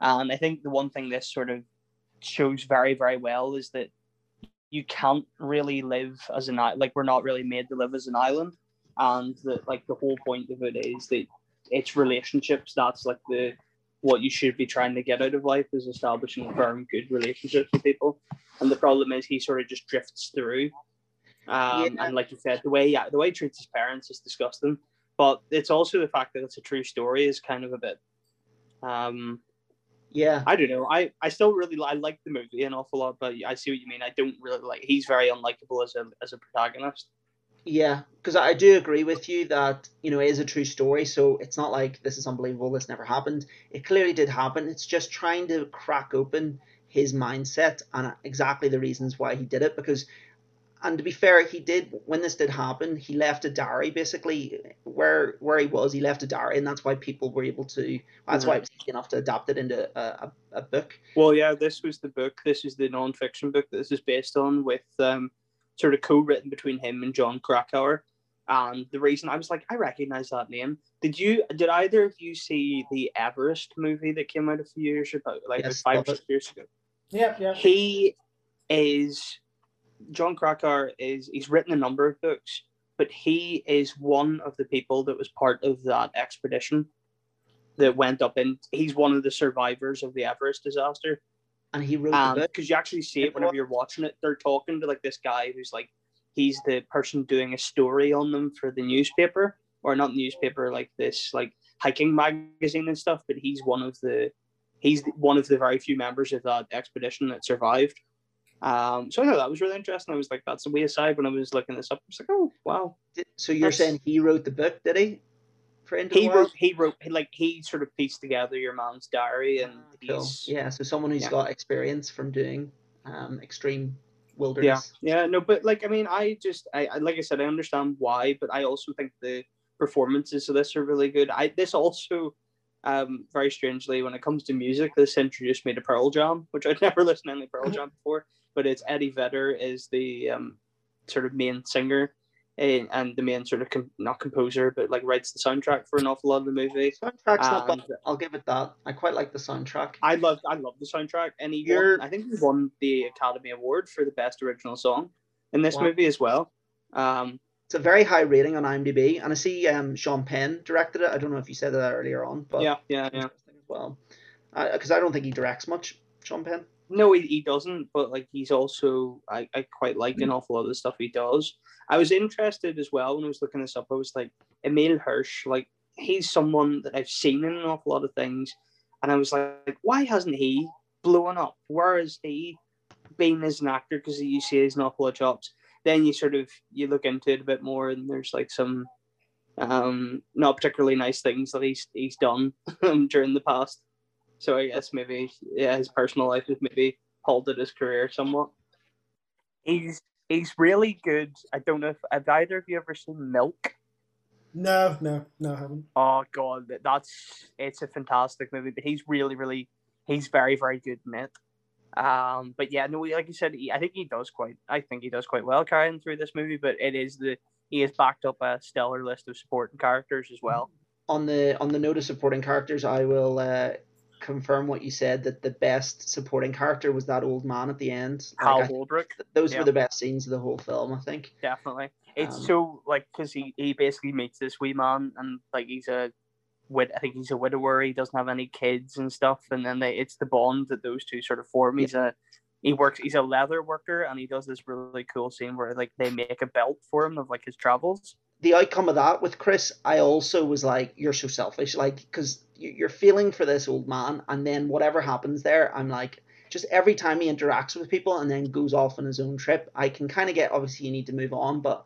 And I think the one thing this sort of shows very, very well is that you can't really live as an island, like we're not really made to live as an island and that like the whole point of it is that it's relationships. That's like the what you should be trying to get out of life is establishing firm, good relationships with people. And the problem is he sort of just drifts through. Um, yeah. And like you said, the way yeah, the way he treats his parents is disgusting. But it's also the fact that it's a true story is kind of a bit. Um, yeah, I don't know. I, I still really I like the movie an awful lot, but I see what you mean. I don't really like. He's very unlikable as a as a protagonist. Yeah, because I do agree with you that you know it is a true story. So it's not like this is unbelievable. This never happened. It clearly did happen. It's just trying to crack open his mindset and exactly the reasons why he did it. Because, and to be fair, he did when this did happen. He left a diary basically where where he was. He left a diary, and that's why people were able to. That's mm-hmm. why it was easy enough to adapt it into a, a, a book. Well, yeah, this was the book. This is the non-fiction book that this is based on with. um sort of co-written between him and Jon Krakauer. And the reason I was like, I recognize that name. Did you? Did either of you see the Everest movie that came out a few years ago, like yes, five or six years ago? Yeah, yeah. He is Jon Krakauer is he's written a number of books, but he is one of the people that was part of that expedition that went up and he's one of the survivors of the Everest disaster. And he wrote the book. because you actually see it whenever you're watching it. They're talking to like this guy who's like he's the person doing a story on them for the newspaper or not newspaper like this like hiking magazine and stuff. But he's one of the he's one of the very few members of that expedition that survived. Um, so I thought that was really interesting. I was like, that's a way aside when I was looking this up. I was like, oh wow. So you're That's- saying he wrote the book, did he? For He wrote he wrote like he sort of pieced together your man's diary and Ah, cool. he's Yeah, so someone who's yeah. got experience from doing um, extreme yeah wilderness. yeah no but like i mean i just I, I like i said i understand why but i also think the performances of this are really good i this also um very strangely when it comes to music this introduced me to pearl jam which i'd never listened to any pearl jam before but it's eddie vedder is the um sort of main singer and, and the main sort of com- not composer but like writes the soundtrack for an awful lot of the movie Soundtrack's not bad. I'll give it that. I quite like the soundtrack. I love I love the soundtrack, and he won, I think he won the Academy Award for the best original song in this Wow. movie as well. Um, It's a very high rating on IMDb, and I see um, Sean Penn directed it. I don't know if you said that earlier on, but yeah, yeah, yeah. well. Because I don't think he directs much, Sean Penn. No, he, he doesn't, but like he's also I, I quite like an awful lot of the stuff he does. I was interested as well when I was looking this up. I was like, Emile Hirsch, like he's someone that I've seen in an awful lot of things, and I was like, why hasn't he blown up? Where is he been as an actor? Because you see he's an awful lot of jobs. Then you sort of you look into it a bit more, and there's like some um not particularly nice things that he's he's done during the past. So I guess maybe yeah, his personal life has maybe halted his career somewhat. He's he's really good. I don't know if have either of you ever seen Milk? No, no, no, I haven't. Oh god, that's it's a fantastic movie. But he's really, really he's very, very good in it. Um, but yeah, no, like you said, he, I think he does quite. I think he does quite well carrying through this movie. But it is the he has backed up a stellar list of supporting characters as well. On the on the note of supporting characters, I will uh, confirm what you said that the best supporting character was that old man at the end. Like, Hal I- Holbrook, those yeah. were the best scenes of the whole film, I think. definitely. It's Um, so like because he he basically meets this wee man and like he's a wid I think he's a widower. He doesn't have any kids and stuff. And then they it's the bond that those two sort of form. He's a he works. He's a leather worker and he does this really cool scene where like they make a belt for him of like his travels. the outcome of that with Chris, I also was like, "You're so selfish," like because you're feeling for this old man, and then whatever happens there, I'm like, just every time he interacts with people and then goes off on his own trip, I can kind of get. Obviously, you need to move on, but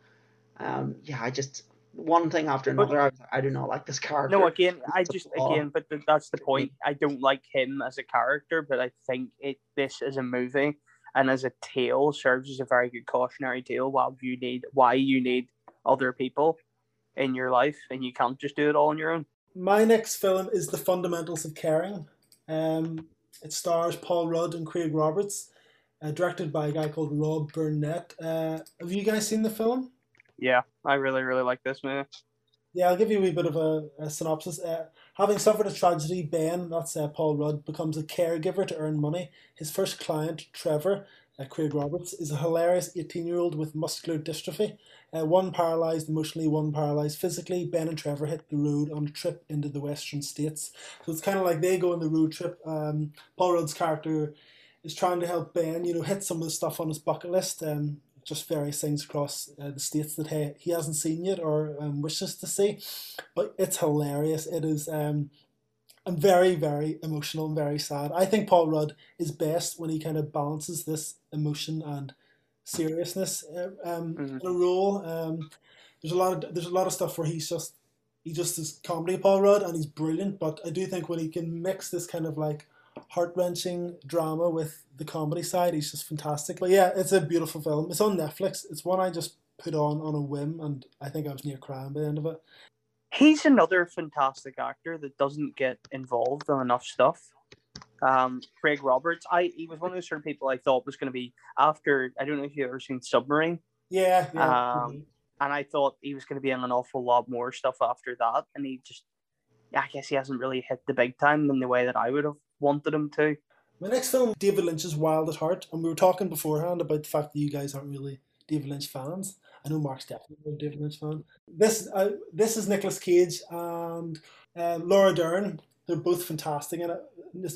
um, yeah, I just one thing after But- another, I, was I do not like this character. No, again, I just flaw. again, but th- that's the point. I don't like him as a character, but I think it this as a movie and as a tale serves as a very good cautionary tale. Why you need why you need other people in your life, and you can't just do it all on your own. My next film is The Fundamentals of Caring. Um, it stars Paul Rudd and Craig Roberts, uh, directed by a guy called Rob Burnett. Uh, have you guys seen the film? Yeah, I really, really like this movie. Yeah, I'll give you a wee bit of a, a synopsis. Uh, having suffered a tragedy, Ben, that's uh, Paul Rudd, becomes a caregiver to earn money. His first client, Trevor, uh, Craig Roberts, is a hilarious 18 year old with muscular dystrophy. Uh, one paralysed emotionally, one paralysed physically. Ben and Trevor hit the road on a trip into the western states. So it's kind of like they go on the road trip. Um, Paul Rudd's character is trying to help Ben, you know, hit some of the stuff on his bucket list. Um, just various things across uh, the states that he, he hasn't seen yet or um, wishes to see. But it's hilarious. It is um, and very, very emotional and very sad. I think Paul Rudd is best when he kind of balances this emotion and seriousness uh, um, Mhm. in a role. Um, there's a lot of there's a lot of stuff where he's just he just is comedy Paul Rudd and he's brilliant. But I do think when he can mix this kind of like heart wrenching drama with the comedy side, he's just fantastic. But yeah, it's a beautiful film. It's on Netflix. It's one I just put on on a whim, and I think I was near crying by the end of it. He's another fantastic actor that doesn't get involved in enough stuff. Um, Craig Roberts, I he was one of those certain people I thought was going to be after. I don't know if you've ever seen Submarine. Yeah, yeah. Um, and I thought he was going to be in an awful lot more stuff after that, and he just, I guess he hasn't really hit the big time in the way that I would have wanted him to. My next film, David Lynch's Wild at Heart, and we were talking beforehand about the fact that you guys aren't really David Lynch fans. I know Mark's definitely a David Lynch fan. This uh, this is Nicolas Cage and uh, Laura Dern. They're both fantastic in it.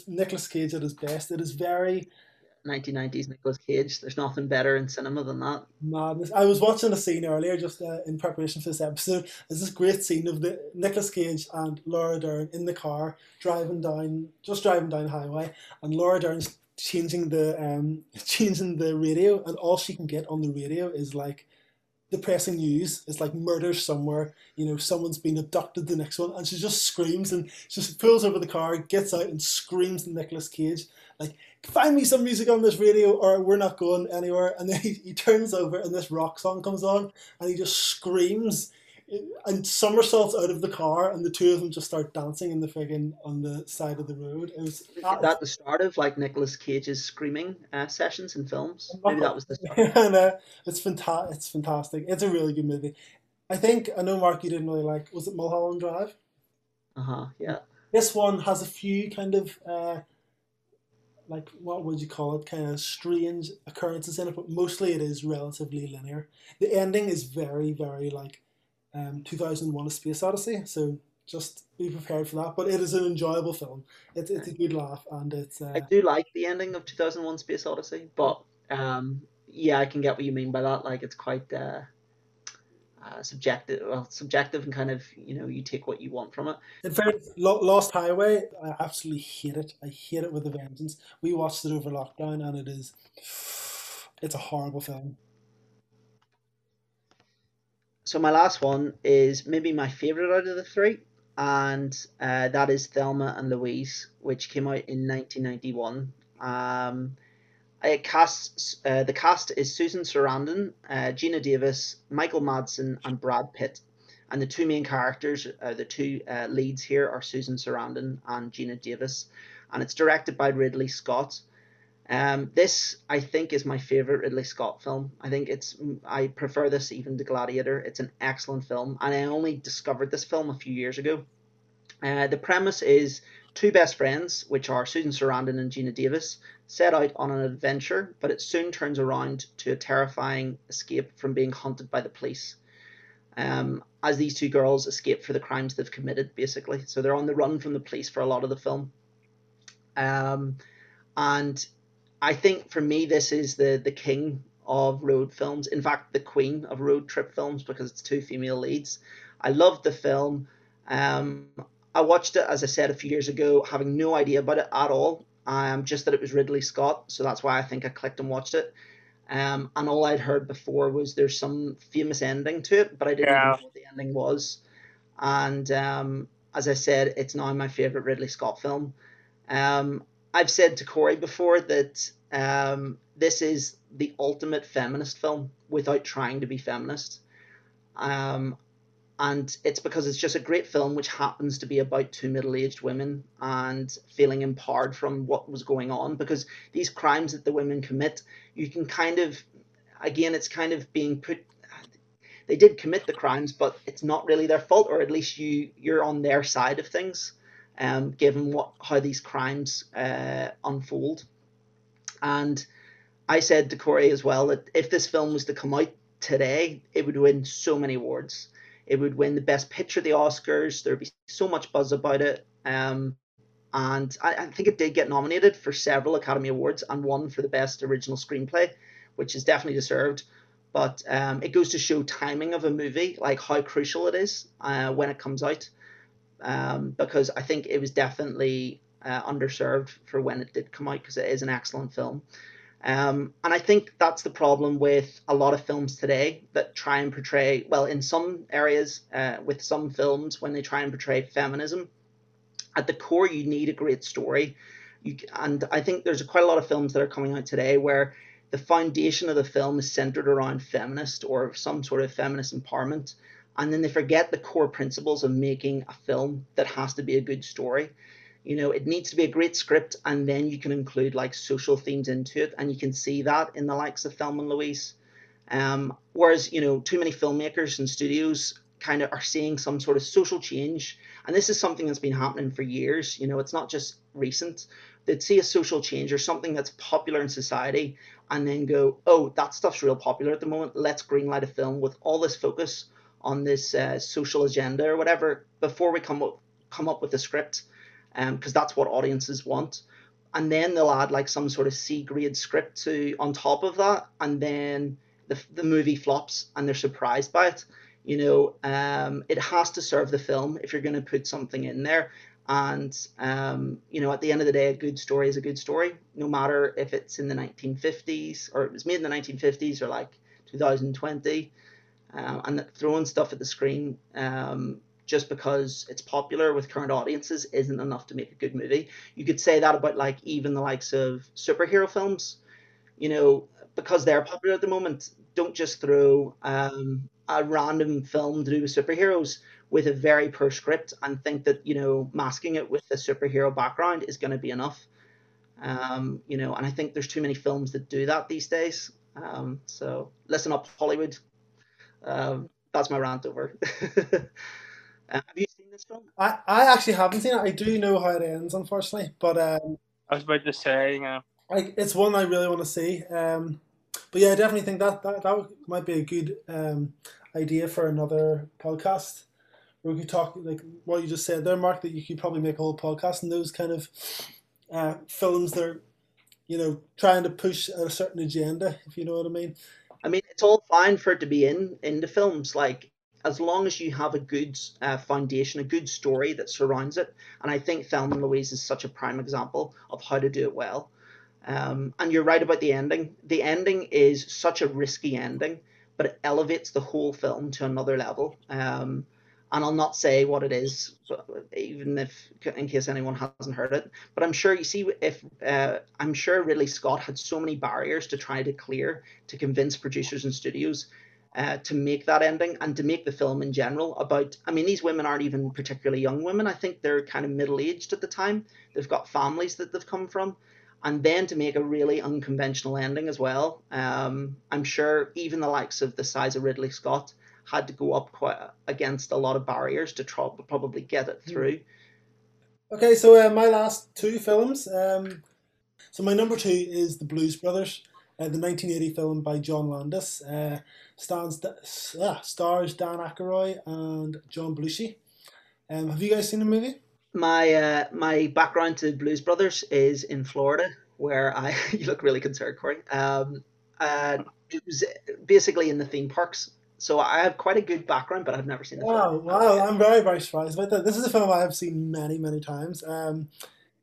Nicolas Cage at his best. It is very 1990s Nicolas Cage. There's nothing better in cinema than that. Madness. I was watching a scene earlier just uh, in preparation for this episode. There's this great scene of the Nicolas Cage and Laura Dern in the car driving down, just driving down the highway, and Laura Dern's changing the um changing the radio, and all she can get on the radio is like depressing news. It's like murder somewhere. You know, someone's been abducted. The next one, and she just screams and she just pulls over the car, gets out, and screams to Nicolas Cage like find me some music on this radio or we're not going anywhere and then he, he turns over and this rock song comes on and he just screams and somersaults out of the car and the two of them just start dancing in the friggin' on the side of the road. It was Is that the start of like Nicolas Cage's screaming uh, sessions in films? Maybe that was the start. And, uh, it's fantastic it's fantastic. It's a really good movie. I think I know Mark you didn't really like was it Mulholland Drive? Uh-huh yeah. This one has a few kind of uh, like what would you call it? Kind of strange occurrences in it but mostly it is relatively linear. The ending is very very like um, 2001 a space odyssey so just be prepared for that but it is an enjoyable film it's, it's a good laugh and it's uh, i do like the ending of 2001 space odyssey but um, yeah i can get what you mean by that like it's quite uh, uh, subjective, well, subjective, and kind of you know you take what you want from it. In fact, Lost Highway, I absolutely hate it. I hate it with a vengeance. We watched it over lockdown, and it is, it's a horrible film. So my last one is maybe my favorite out of the three, and uh, that is Thelma and Louise, which came out in 1991. Um, it casts uh, the cast is Susan Sarandon, uh, Geena Davis, Michael Madsen, and Brad Pitt. And the two main characters, uh, the two uh, leads here, are Susan Sarandon and Geena Davis. And it's directed by Ridley Scott. Um, this, I think, is my favorite Ridley Scott film. I think it's I prefer this even to Gladiator. It's an excellent film, and I only discovered this film a few years ago. Uh, the premise is Two best friends, which are Susan Sarandon and Geena Davis, set out on an adventure, but it soon turns around to a terrifying escape from being hunted by the police. Um, as these two girls escape for the crimes they've committed, basically. So they're on the run from the police for a lot of the film. Um, and I think for me, this is the, the king of road films. In fact, the queen of road trip films because it's two female leads. I loved the film. Um, I watched it, as I said, a few years ago, having no idea about it at all. Um, just that it was Ridley Scott, so that's why I think I clicked and watched it. Um, and all I'd heard before was there's some famous ending to it, but I didn't yeah. know what the ending was. And um, as I said, it's now my favorite Ridley Scott film. Um, I've said to Corey before that um, this is the ultimate feminist film without trying to be feminist. Um, and it's because it's just a great film which happens to be about two middle-aged women and feeling empowered from what was going on because these crimes that the women commit you can kind of again it's kind of being put they did commit the crimes but it's not really their fault or at least you you're on their side of things um, given what how these crimes uh, unfold and i said to corey as well that if this film was to come out today it would win so many awards it would win the Best Picture the Oscars. There'd be so much buzz about it. Um, and I, I, think it did get nominated for several Academy Awards and won for the Best Original Screenplay, which is definitely deserved. But um, it goes to show timing of a movie, like how crucial it is uh, when it comes out. Um, because I think it was definitely uh, underserved for when it did come out because it is an excellent film. Um, and I think that's the problem with a lot of films today that try and portray, well, in some areas, uh, with some films, when they try and portray feminism, at the core, you need a great story. You, and I think there's quite a lot of films that are coming out today where the foundation of the film is centered around feminist or some sort of feminist empowerment. And then they forget the core principles of making a film that has to be a good story. You know it needs to be a great script and then you can include like social themes into it and you can see that in the likes of Thelma and Louise. Um, whereas you know too many filmmakers and studios kind of are seeing some sort of social change. And this is something that's been happening for years. You know it's not just recent. They'd see a social change or something that's popular in society and then go oh that stuff's real popular at the moment. Let's greenlight a film with all this focus on this uh, social agenda or whatever before we come up come up with a script because um, that's what audiences want. And then they'll add like some sort of C grade script to on top of that, and then the the movie flops and they're surprised by it. You know, um, it has to serve the film if you're going to put something in there. And um, you know, at the end of the day, a good story is a good story, no matter if it's in the 1950s or it was made in the 1950s or like 2020. Um, and throwing stuff at the screen um, just because it's popular with current audiences isn't enough to make a good movie. You could say that about like even the likes of superhero films, you know, because they're popular at the moment. Don't just throw um, a random film to do with superheroes with a very poor script and think that you know masking it with a superhero background is going to be enough. Um, you know, and I think there's too many films that do that these days. Um, so listen up, Hollywood. Um, that's my rant over. uh, have you seen this film? I, I actually haven't seen it. I do know how it ends, unfortunately, but um, I was about to say, yeah, like it's one I really want to see. Um, but yeah, I definitely think that that, that might be a good um, idea for another podcast where we could talk like what you just said there, Mark. That you could probably make a whole podcast and those kind of uh, films. They're you know trying to push a certain agenda, if you know what I mean. I mean, it's all fine for it to be in in the films, like as long as you have a good uh, foundation, a good story that surrounds it. And I think Thelma and Louise is such a prime example of how to do it well. Um, and you're right about the ending. The ending is such a risky ending, but it elevates the whole film to another level. Um, and I'll not say what it is, even if in case anyone hasn't heard it. But I'm sure you see if uh, I'm sure Ridley Scott had so many barriers to try to clear to convince producers and studios uh, to make that ending and to make the film in general about. I mean, these women aren't even particularly young women. I think they're kind of middle aged at the time. They've got families that they've come from and then to make a really unconventional ending as well. Um, I'm sure even the likes of the size of Ridley Scott had to go up quite against a lot of barriers to try, probably get it hmm. through. Okay, so uh, my last two films. Um, so my number two is The Blues Brothers, uh, the 1980 film by John Landis. Uh, stands, uh, stars Dan Aykroyd and John Belushi. Um, have you guys seen the movie? my uh, my background to Blues Brothers is in Florida, where I you look really concerned, Corey. Um, uh, it was basically in the theme parks. So I have quite a good background, but I've never seen it. Wow, wow! I'm very, very surprised about that. This is a film I have seen many, many times. Um,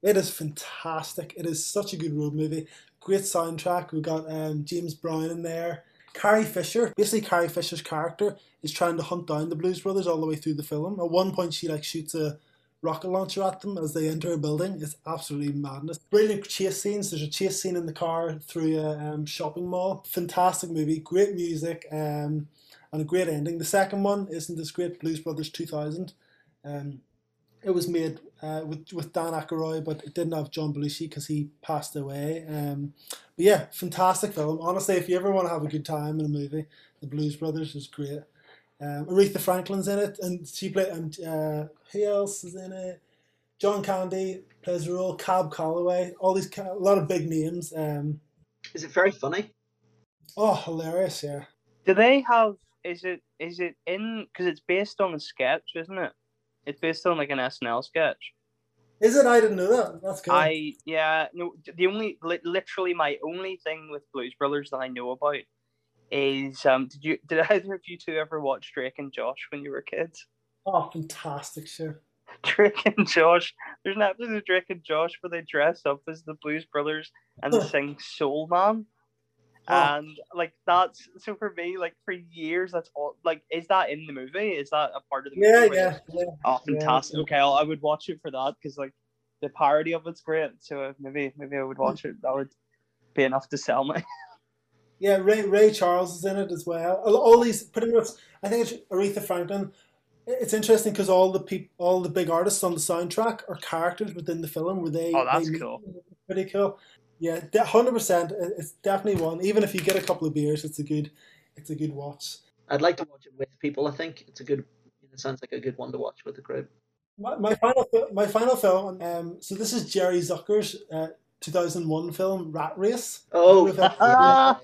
it is fantastic. It is such a good road movie. Great soundtrack. We've got um, James Brown in there. Carrie Fisher. Basically, Carrie Fisher's character is trying to hunt down the Blues Brothers all the way through the film. At one point, she like shoots a rocket launcher at them as they enter a building. It's absolutely madness. Brilliant chase scenes. There's a chase scene in the car through a um, shopping mall. Fantastic movie. Great music um, and a great ending. The second one isn't this great. Blues Brothers 2000. Um, it was made uh, with with Dan Aykroyd, but it didn't have John Belushi because he passed away. Um, but yeah, fantastic film. Honestly, if you ever want to have a good time in a movie, The Blues Brothers is great. Um, Aretha Franklin's in it, and she played. And uh, who else is in it? John Candy plays a role. Cab Calloway. All these a lot of big names. Um, is it very funny? Oh, hilarious! Yeah. Do they have? Is it is it in? Because it's based on a sketch, isn't it? It's based on like an SNL sketch. Is it? I didn't know that. That's good. I yeah no. The only literally my only thing with Blues Brothers that I know about is um did you did either of you two ever watch Drake and Josh when you were kids? Oh, fantastic sure. Drake and Josh. There's an episode of Drake and Josh where they dress up as the Blues Brothers and sing Soul Man. Oh. And like that's so for me, like for years, that's all. Like, is that in the movie? Is that a part of the movie? Yeah, oh, yeah, yeah. Oh, fantastic. Yeah. Okay, I'll, I would watch it for that because like the parody of it's great. So uh, maybe maybe I would watch it. That would be enough to sell me. Yeah, Ray Ray Charles is in it as well. All these pretty much. I think it's Aretha Franklin. It's interesting because all the people, all the big artists on the soundtrack are characters within the film. Where they oh, that's they cool. Pretty cool. Yeah, hundred percent. It's definitely one. Even if you get a couple of beers, it's a good, it's a good watch. I'd like to watch it with people. I think it's a good. It sounds like a good one to watch with a group. My, my final, my final film. Um, so this is Jerry Zucker's uh, 2001 film Rat Race. Oh, yeah.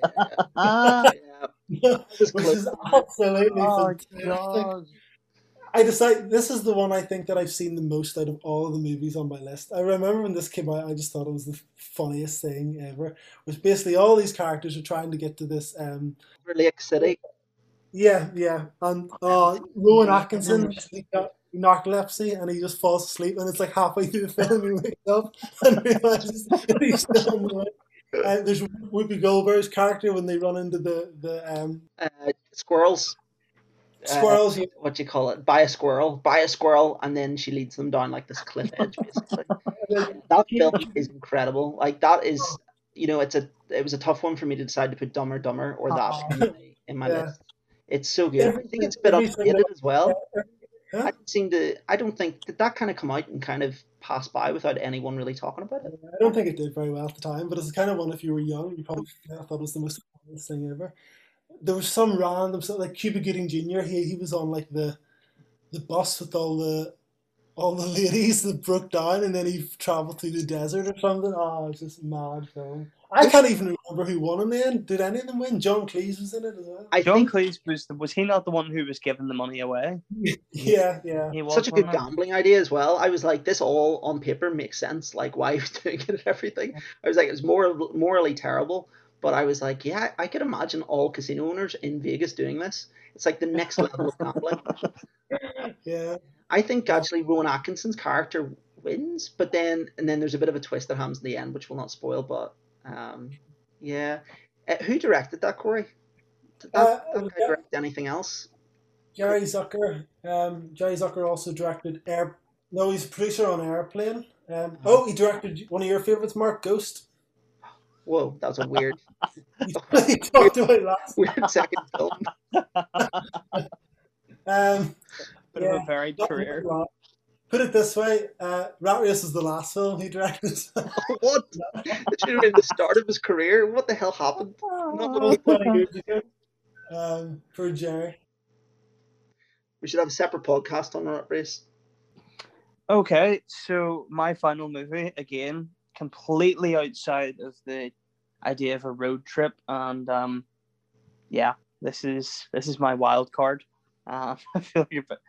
yeah. which is absolutely oh, fantastic. I decide this is the one I think that I've seen the most out of all of the movies on my list. I remember when this came out, I just thought it was the funniest thing ever. It was basically all these characters are trying to get to this um Lake City. Yeah, yeah. And uh Rowan Atkinson he got narcolepsy and he just falls asleep and it's like halfway through the film he wakes up and realizes he's still on the. Uh, there's Whoopi Goldberg's character when they run into the the um uh, squirrels. Squirrels. Uh, what do you call it? Buy a squirrel. Buy a squirrel, and then she leads them down like this cliff edge. Basically, that film is incredible. Like that is, you know, it's a it was a tough one for me to decide to put Dumber Dumber or that in my, in my yeah. list. It's so good. I think it's a bit updated as well. Huh? I don't seem to. I don't think did that kind of come out and kind of pass by without anyone really talking about it. I don't think it did very well at the time, but it's kind of one. If you were young, you probably thought it was the most thing ever there was some random stuff like Cuba Gooding Jr. He he was on like the the bus with all the all the ladies that broke down, and then he traveled through the desert or something. Oh, it's just mad film. I can't even remember who won in the end. Did any of them win? John Cleese was in it as well. I John think... Cleese was was he not the one who was giving the money away? yeah, yeah. He was Such a good gambling idea as well. I was like, this all on paper makes sense. Like why he was doing it and everything. I was like, it's more morally terrible. But I was like, yeah, I could imagine all casino owners in Vegas doing this. It's like the next level of gambling. Yeah. I think actually Rowan Atkinson's character wins, but then and then there's a bit of a twist that happens in the end, which will not spoil. But um, yeah, uh, who directed that, Corey? Did that, uh, that guy direct anything else? Jerry Zucker. Um, Jerry Zucker also directed Air. No, he's a producer on Airplane. Um, oh, he directed one of your favorites, Mark Ghost. Whoa, that was a weird, weird, weird second film. um, Bit yeah, of a varied career. Put it this way, uh, Rat Race is the last film he directed. what? It should have been the start of his career. What the hell happened? Not 20 years ago. Um, for Jerry. We should have a separate podcast on Rat Race. Okay, so my final movie again completely outside of the idea of a road trip, and um, yeah, this is this is my wild card. Uh, I feel like, but,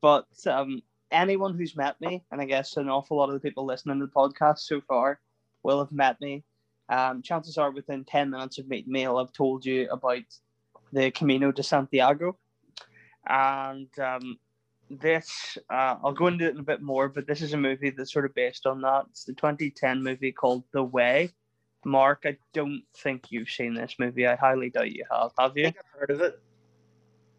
but um, anyone who's met me, and I guess an awful lot of the people listening to the podcast so far will have met me. Um, chances are, within ten minutes of meeting me, I'll have told you about the Camino de Santiago, and um, this uh, I'll go into it in a bit more, but this is a movie that's sort of based on that. It's the 2010 movie called The Way. Mark, I don't think you've seen this movie. I highly doubt you have. Have you? I I've heard of it.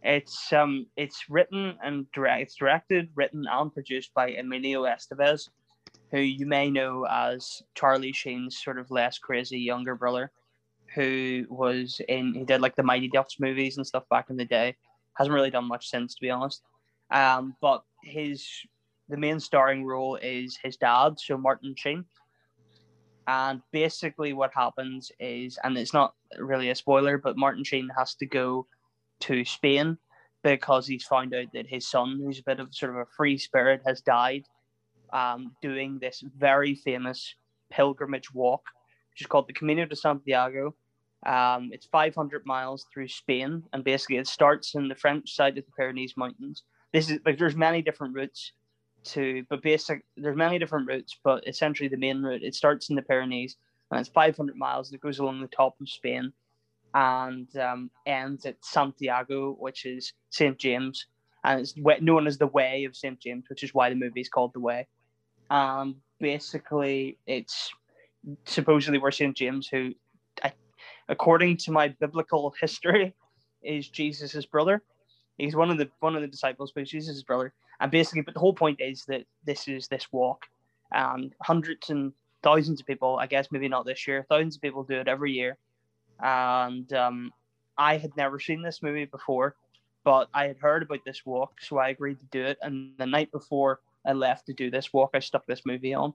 It's um, it's written and direct, it's directed, written and produced by Emilio Estevez, who you may know as Charlie Sheen's sort of less crazy younger brother, who was in he did like the Mighty Ducks movies and stuff back in the day. Hasn't really done much since, to be honest. Um, but his the main starring role is his dad, so Martin Sheen. And basically, what happens is, and it's not really a spoiler, but Martin Sheen has to go to Spain because he's found out that his son, who's a bit of sort of a free spirit, has died um, doing this very famous pilgrimage walk, which is called the Camino de Santiago. Um, it's 500 miles through Spain, and basically it starts in the French side of the Pyrenees Mountains this is like there's many different routes to, but basic there's many different routes, but essentially the main route it starts in the Pyrenees and it's 500 miles and it goes along the top of Spain and um, ends at Santiago, which is St James, and it's known as the Way of St James, which is why the movie is called The Way. Um, basically, it's supposedly where St James, who, according to my biblical history, is Jesus's brother. He's one of the one of the disciples, but he's his brother. And basically, but the whole point is that this is this walk, and hundreds and thousands of people. I guess maybe not this year. Thousands of people do it every year, and um, I had never seen this movie before, but I had heard about this walk, so I agreed to do it. And the night before I left to do this walk, I stuck this movie on,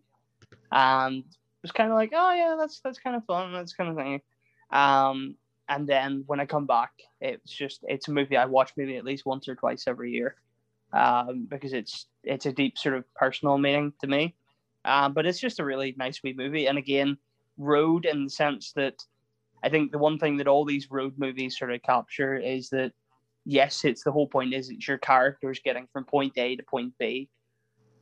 and was kind of like, oh yeah, that's that's kind of fun. That's kind of thing. Um, and then when I come back, it's just it's a movie I watch maybe at least once or twice every year, um, because it's it's a deep sort of personal meaning to me. Um, but it's just a really nice wee movie, and again, road in the sense that I think the one thing that all these road movies sort of capture is that yes, it's the whole point is it's your characters getting from point A to point B,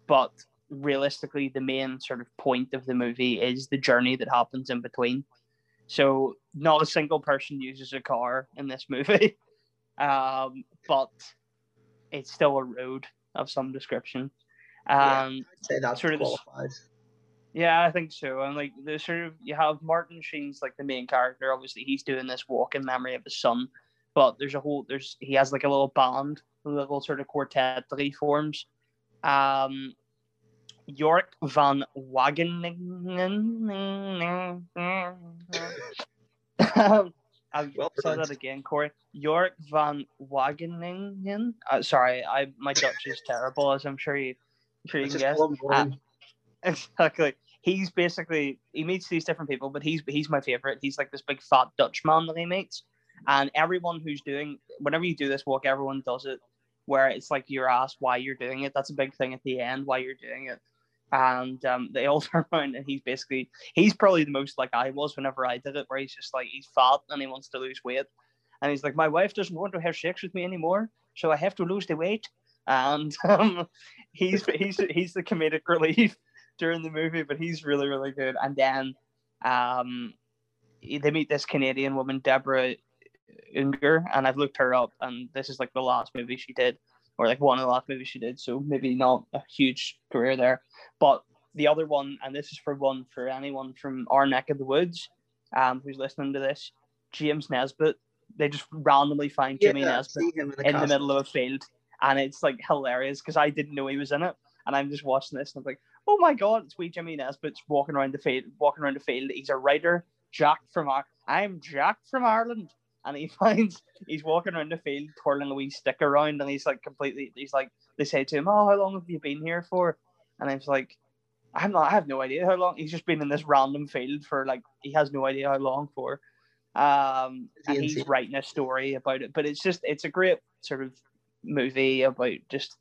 but realistically, the main sort of point of the movie is the journey that happens in between. So not a single person uses a car in this movie, um, but it's still a road of some description. Um, yeah, I'd say that sort of qualifies. yeah, I think so. And like the sort of you have Martin Sheen's like the main character. Obviously, he's doing this walk in memory of his son. But there's a whole there's he has like a little band, a little sort of quartet that he forms. Um, York van Wageningen. I'll Well say that again, Corey. York van Wageningen. Uh, sorry, I my Dutch is terrible, as I'm sure you, I'm sure you can guess. Warren. Exactly. He's basically he meets these different people, but he's he's my favorite. He's like this big fat Dutch man that he meets, and everyone who's doing whenever you do this walk, everyone does it. Where it's like you're asked why you're doing it. That's a big thing at the end why you're doing it, and um, they all turn around and he's basically he's probably the most like I was whenever I did it, where he's just like he's fat and he wants to lose weight, and he's like my wife doesn't want to have sex with me anymore, so I have to lose the weight, and um, he's he's he's the comedic relief during the movie, but he's really, really good. And then um, they meet this Canadian woman, Deborah Unger, and I've looked her up, and this is like the last movie she did, or like one of the last movies she did, so maybe not a huge career there. But the other one, and this is for one for anyone from our neck of the woods um, who's listening to this, James Nesbitt. They just randomly find Jimmy Yeah, Nesbitt in the, in the middle of a field, and it's like hilarious because I didn't know he was in it, and I'm just watching this and I'm like, oh my god, it's wee Jimmy Nesbitt's walking around the field, walking around the field. He's a writer, Jack from Ar- I'm Jack from Ireland, and he finds he's walking around the field twirling a wee stick around, and he's like completely, he's like, they say to him, oh, how long have you been here for? And I was like. I'm not. I have no idea how long. He's just been in this random field for like he has no idea how long for. Um, and he's writing a story about it. But it's just it's a great sort of movie about just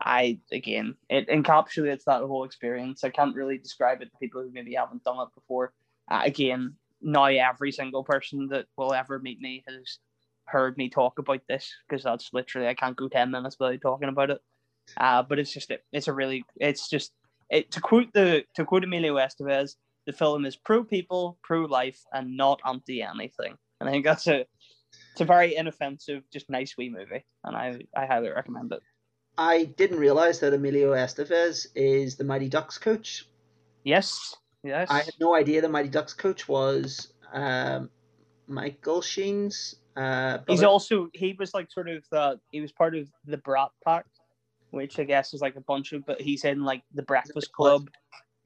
I again it encapsulates that whole experience. I can't really describe it to people who maybe haven't done it before. Uh, again, now every single person that will ever meet me has heard me talk about this because that's literally I can't go ten minutes without talking about it. Uh, but it's just it's a really it's just it to quote the to quote Emilio Estevez, the film is pro people, pro life, and not anti anything. And I think that's a it's a very inoffensive, just nice wee movie, and I I highly recommend it. I didn't realize that Emilio Estevez is the Mighty Ducks coach. Yes, yes. I had no idea the Mighty Ducks coach was um, Michael Sheen's. Uh, He's also he was like sort of the he was part of the Brat Pack, which I guess is like a bunch of but he's in like the Breakfast Club.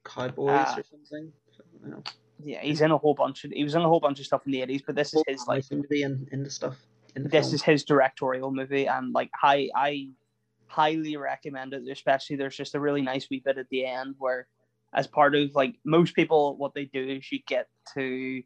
Cowboys uh, or something. I don't know. Yeah, he's in a whole bunch of he was in a whole bunch of stuff in the eighties, but this is his like to be in, into stuff. In the this film. is his directorial movie and like I I highly recommend it especially there's just a really nice wee bit at the end where as part of like most people what they do is you get to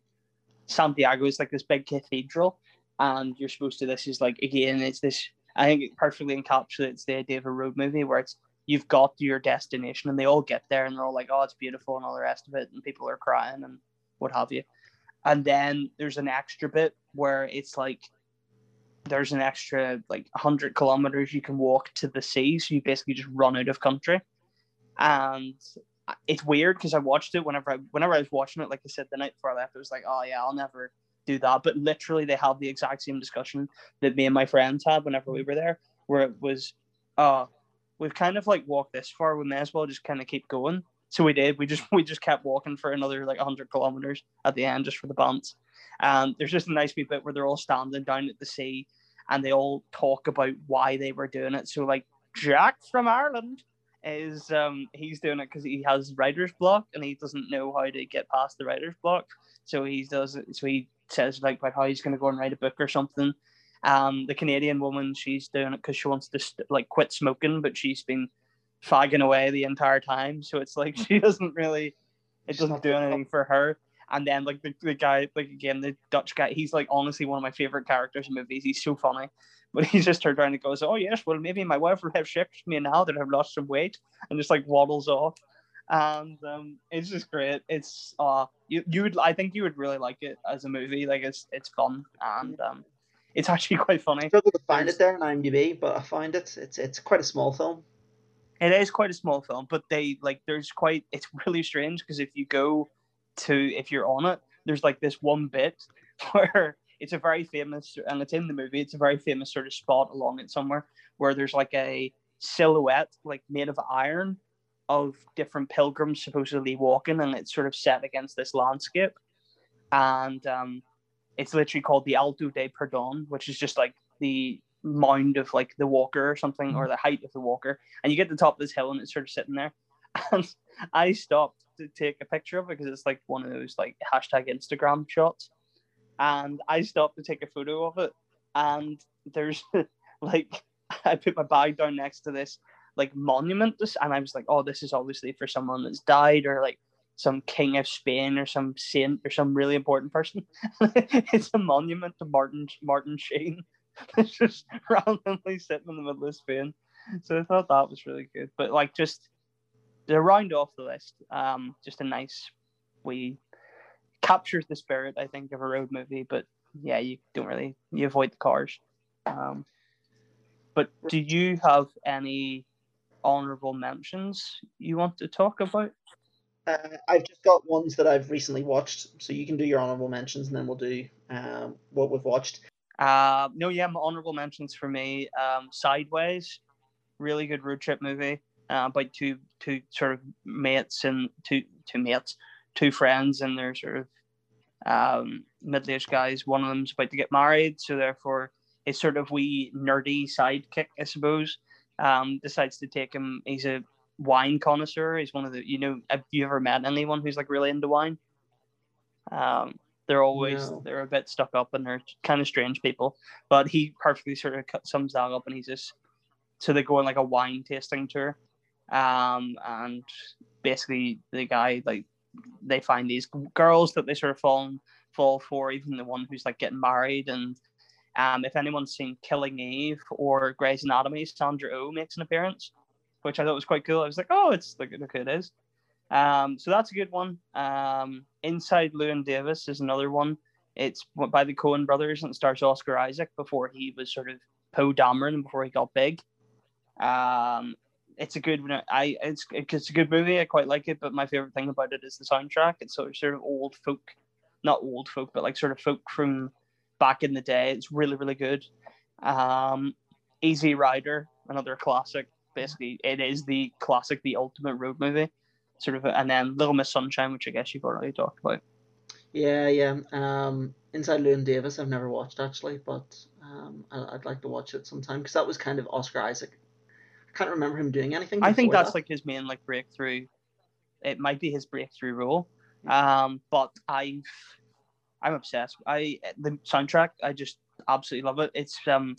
Santiago it's like this big cathedral and you're supposed to this is like again it's this I think it perfectly encapsulates the idea of a road movie where it's you've got your destination and they all get there and they're all like oh it's beautiful and all the rest of it and people are crying and what have you. And then there's an extra bit where it's like there's an extra like 100 kilometers you can walk to the sea so you basically just run out of country. And it's weird because i watched it whenever i whenever i was watching it like i said the night before i left it was like oh yeah i'll never do that. But literally they have the exact same discussion that me and my friends had whenever we were there where it was uh we've kind of like walked this far we may as well just kind of keep going. So we did we just we just kept walking for another like 100 kilometers at the end just for the bounce and there's just a nice wee bit where they're all standing down at the sea and they all talk about why they were doing it. So like Jack from Ireland is um he's doing it because he has writer's block and he doesn't know how to get past the writer's block. So he does it. So he says like about how he's going to go and write a book or something. Um, the Canadian woman, she's doing it because she wants to st- like quit smoking, but she's been fagging away the entire time. So it's like she doesn't really, it doesn't do anything for her. And then like the, the guy, like again, the Dutch guy, he's like honestly one of my favorite characters in movies. He's so funny. But he just turned around and goes, Oh yes, well maybe my wife will have with me now that I've lost some weight and just like waddles off. And um it's just great. It's uh you you would I think you would really like it as a movie. Like it's it's fun and um it's actually quite funny. I struggled to find it there on IMDb, but I find it. It's it's quite a small film. It is quite a small film, but they like there's quite it's really strange because if you go to if you're on it, there's like this one bit where it's a very famous and it's in the movie, it's a very famous sort of spot along it somewhere where there's like a silhouette like made of iron of different pilgrims supposedly walking and it's sort of set against this landscape. And um it's literally called the Alto de Perdon, which is just like the mound of like the walker or something, or the height of the walker. And you get to the top of this hill and it's sort of sitting there. And I stopped to take a picture of it because it's like one of those like hashtag Instagram shots. And I stopped to take a photo of it. And there's like I put my bag down next to this like monument and I was like, oh, this is obviously for someone that's died or like some king of Spain or some saint or some really important person. it's a monument to Martin Martin Sheen. It's just randomly sitting in the middle of Spain. So I thought that was really good. But like just to round off the list, um, just a nice we captures the spirit, I think, of a road movie, but yeah, you don't really you avoid the cars. Um, but do you have any honorable mentions you want to talk about? Uh, I've just got ones that I've recently watched, so you can do your honorable mentions, and then we'll do um, what we've watched. Uh, no, yeah, my honorable mentions for me. Um, Sideways, really good road trip movie uh, about two two sort of mates and two two mates, two friends, and they're sort of um, middle-aged guys. One of them's about to get married, so therefore his sort of wee nerdy sidekick, I suppose, um, decides to take him. He's a wine connoisseur. He's one of the you know. Have you ever met anyone who's like really into wine? Um, they're always no. they're a bit stuck up and they're kind of strange people. But he perfectly sort of sums that up, and he's just so they go on like a wine tasting tour, um, and basically the guy like they find these girls that they sort of fall fall for, even the one who's like getting married and. Um, if anyone's seen Killing Eve or Grey's Anatomy, Sandra O oh makes an appearance which I thought was quite cool. I was like, oh, it's look, look it is. Um, so that's a good one. Um, Inside Llewyn Davis is another one. It's by the Coen brothers and stars Oscar Isaac before he was sort of Poe Dameron and before he got big. Um, it's a good I it's it's a good movie. I quite like it, but my favorite thing about it is the soundtrack. It's sort of, sort of old folk, not old folk, but like sort of folk from back in the day. It's really really good. Um, Easy Rider, another classic basically it is the classic, the ultimate road movie, sort of, and then Little Miss Sunshine, which I guess you've already talked about. Yeah, yeah. Um, Inside Llewyn Davis, I've never watched actually, but um, I, would like to watch it sometime because that was kind of Oscar Isaac. I can't remember him doing anything. I think that's that. like his main like breakthrough. It might be his breakthrough role. Um, but I've I'm obsessed. I the soundtrack I just absolutely love it. It's um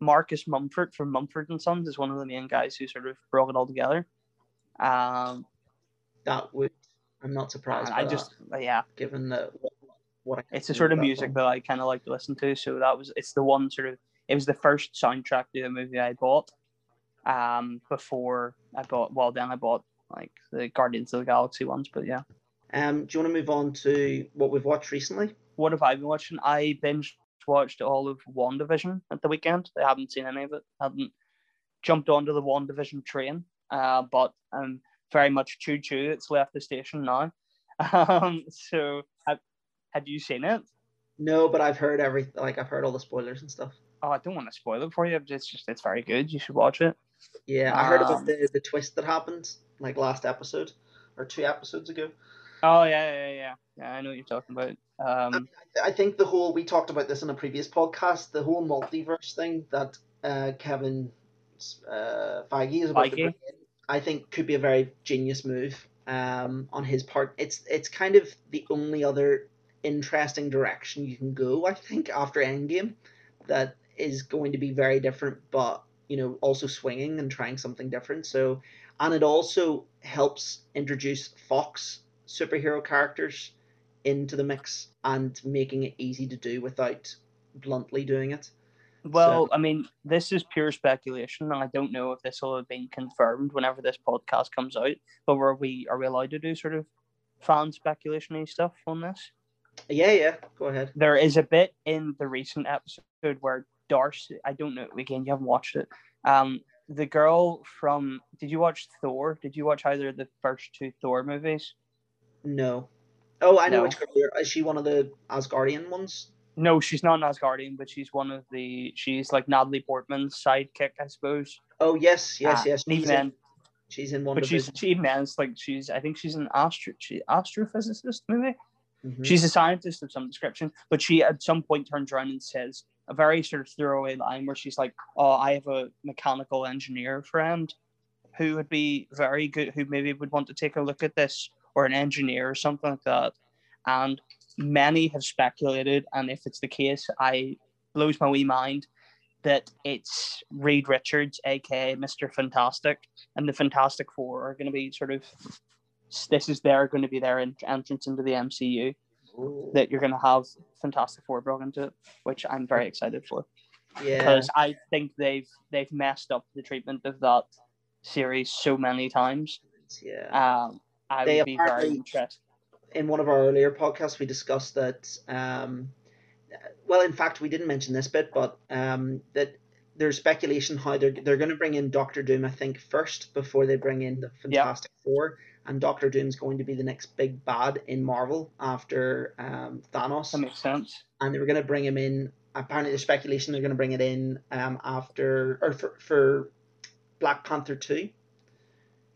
Marcus Mumford from Mumford and Sons is one of the main guys who sort of brought it all together. Um, that would I'm not surprised. I just that, yeah, given the what, what it's the sort of music that I kind of like to listen to. So that was it's the one sort of it was the first soundtrack to the movie I bought. Um, before I bought well, then I bought like the Guardians of the Galaxy ones, but yeah. Um, do you want to move on to what we've watched recently? What have I been watching? I binge watched all of WandaVision at the weekend. I haven't seen any of it. Haven't jumped onto the WandaVision train, uh, but I'm very much choo choo. It's left the station now. Um, so have, have you seen it? No, but I've heard every like I've heard all the spoilers and stuff. Oh, I don't want to spoil it for you. It's just it's very good. You should watch it. Yeah, I heard um, about the the twist that happened like last episode or two episodes ago. Oh yeah, yeah, yeah, yeah. I know what you're talking about. Um, I, I think the whole we talked about this in a previous podcast. The whole multiverse thing that uh, Kevin uh, Feige is about Feige. to bring in, I think could be a very genius move um, on his part. It's it's kind of the only other interesting direction you can go. I think after Endgame, that is going to be very different, but you know also swinging and trying something different. So and it also helps introduce Fox superhero characters into the mix and making it easy to do without bluntly doing it. Well, so. I mean, this is pure speculation, and I don't know if this will have been confirmed whenever this podcast comes out. But were we are we allowed to do sort of fan speculation stuff on this? Yeah, yeah. Go ahead. There is a bit in the recent episode where Darcy, I don't know, again, you haven't watched it. Um, the girl from, did you watch Thor? Did you watch either of the first two Thor movies? No. Oh, I know No. which girl. Is she one of the Asgardian ones? No, she's not an Asgardian, but she's one of the, she's like Natalie Portman's sidekick, I suppose. Oh yes, yes, Uh, yes. and She's in, she's in one but of she's, she it's like, she's, I think she's an astro, she, astrophysicist, maybe? Mhm. She's a scientist of some description, but she at some point turns around and says a very sort of throwaway line where she's like, "Oh, I have a mechanical engineer friend who would be very good, who maybe would want to take a look at this, or an engineer or something like that." And many have speculated, and if it's the case, I blows my wee mind that it's Reed Richards, aka Mister Fantastic, and the Fantastic Four are going to be sort of. This is their going to be their entrance into the MCU that you're going to have Fantastic Four brought into it, which I'm very excited for yeah. because I think they've they've messed up the treatment of that series so many times. Yeah. Um, I They would be very interested. in one of our earlier podcasts, we discussed that. Um, well, in fact, we didn't mention this bit, but um, that there's speculation how they're they're going to bring in Doctor Doom, I think, first before they bring in the Fantastic Four, and Doctor Doom's going to be the next big bad in Marvel after um, Thanos, That makes sense. and they were going to bring him in. Apparently, there's speculation they're going to bring it in um, after or for, for Black Panther two.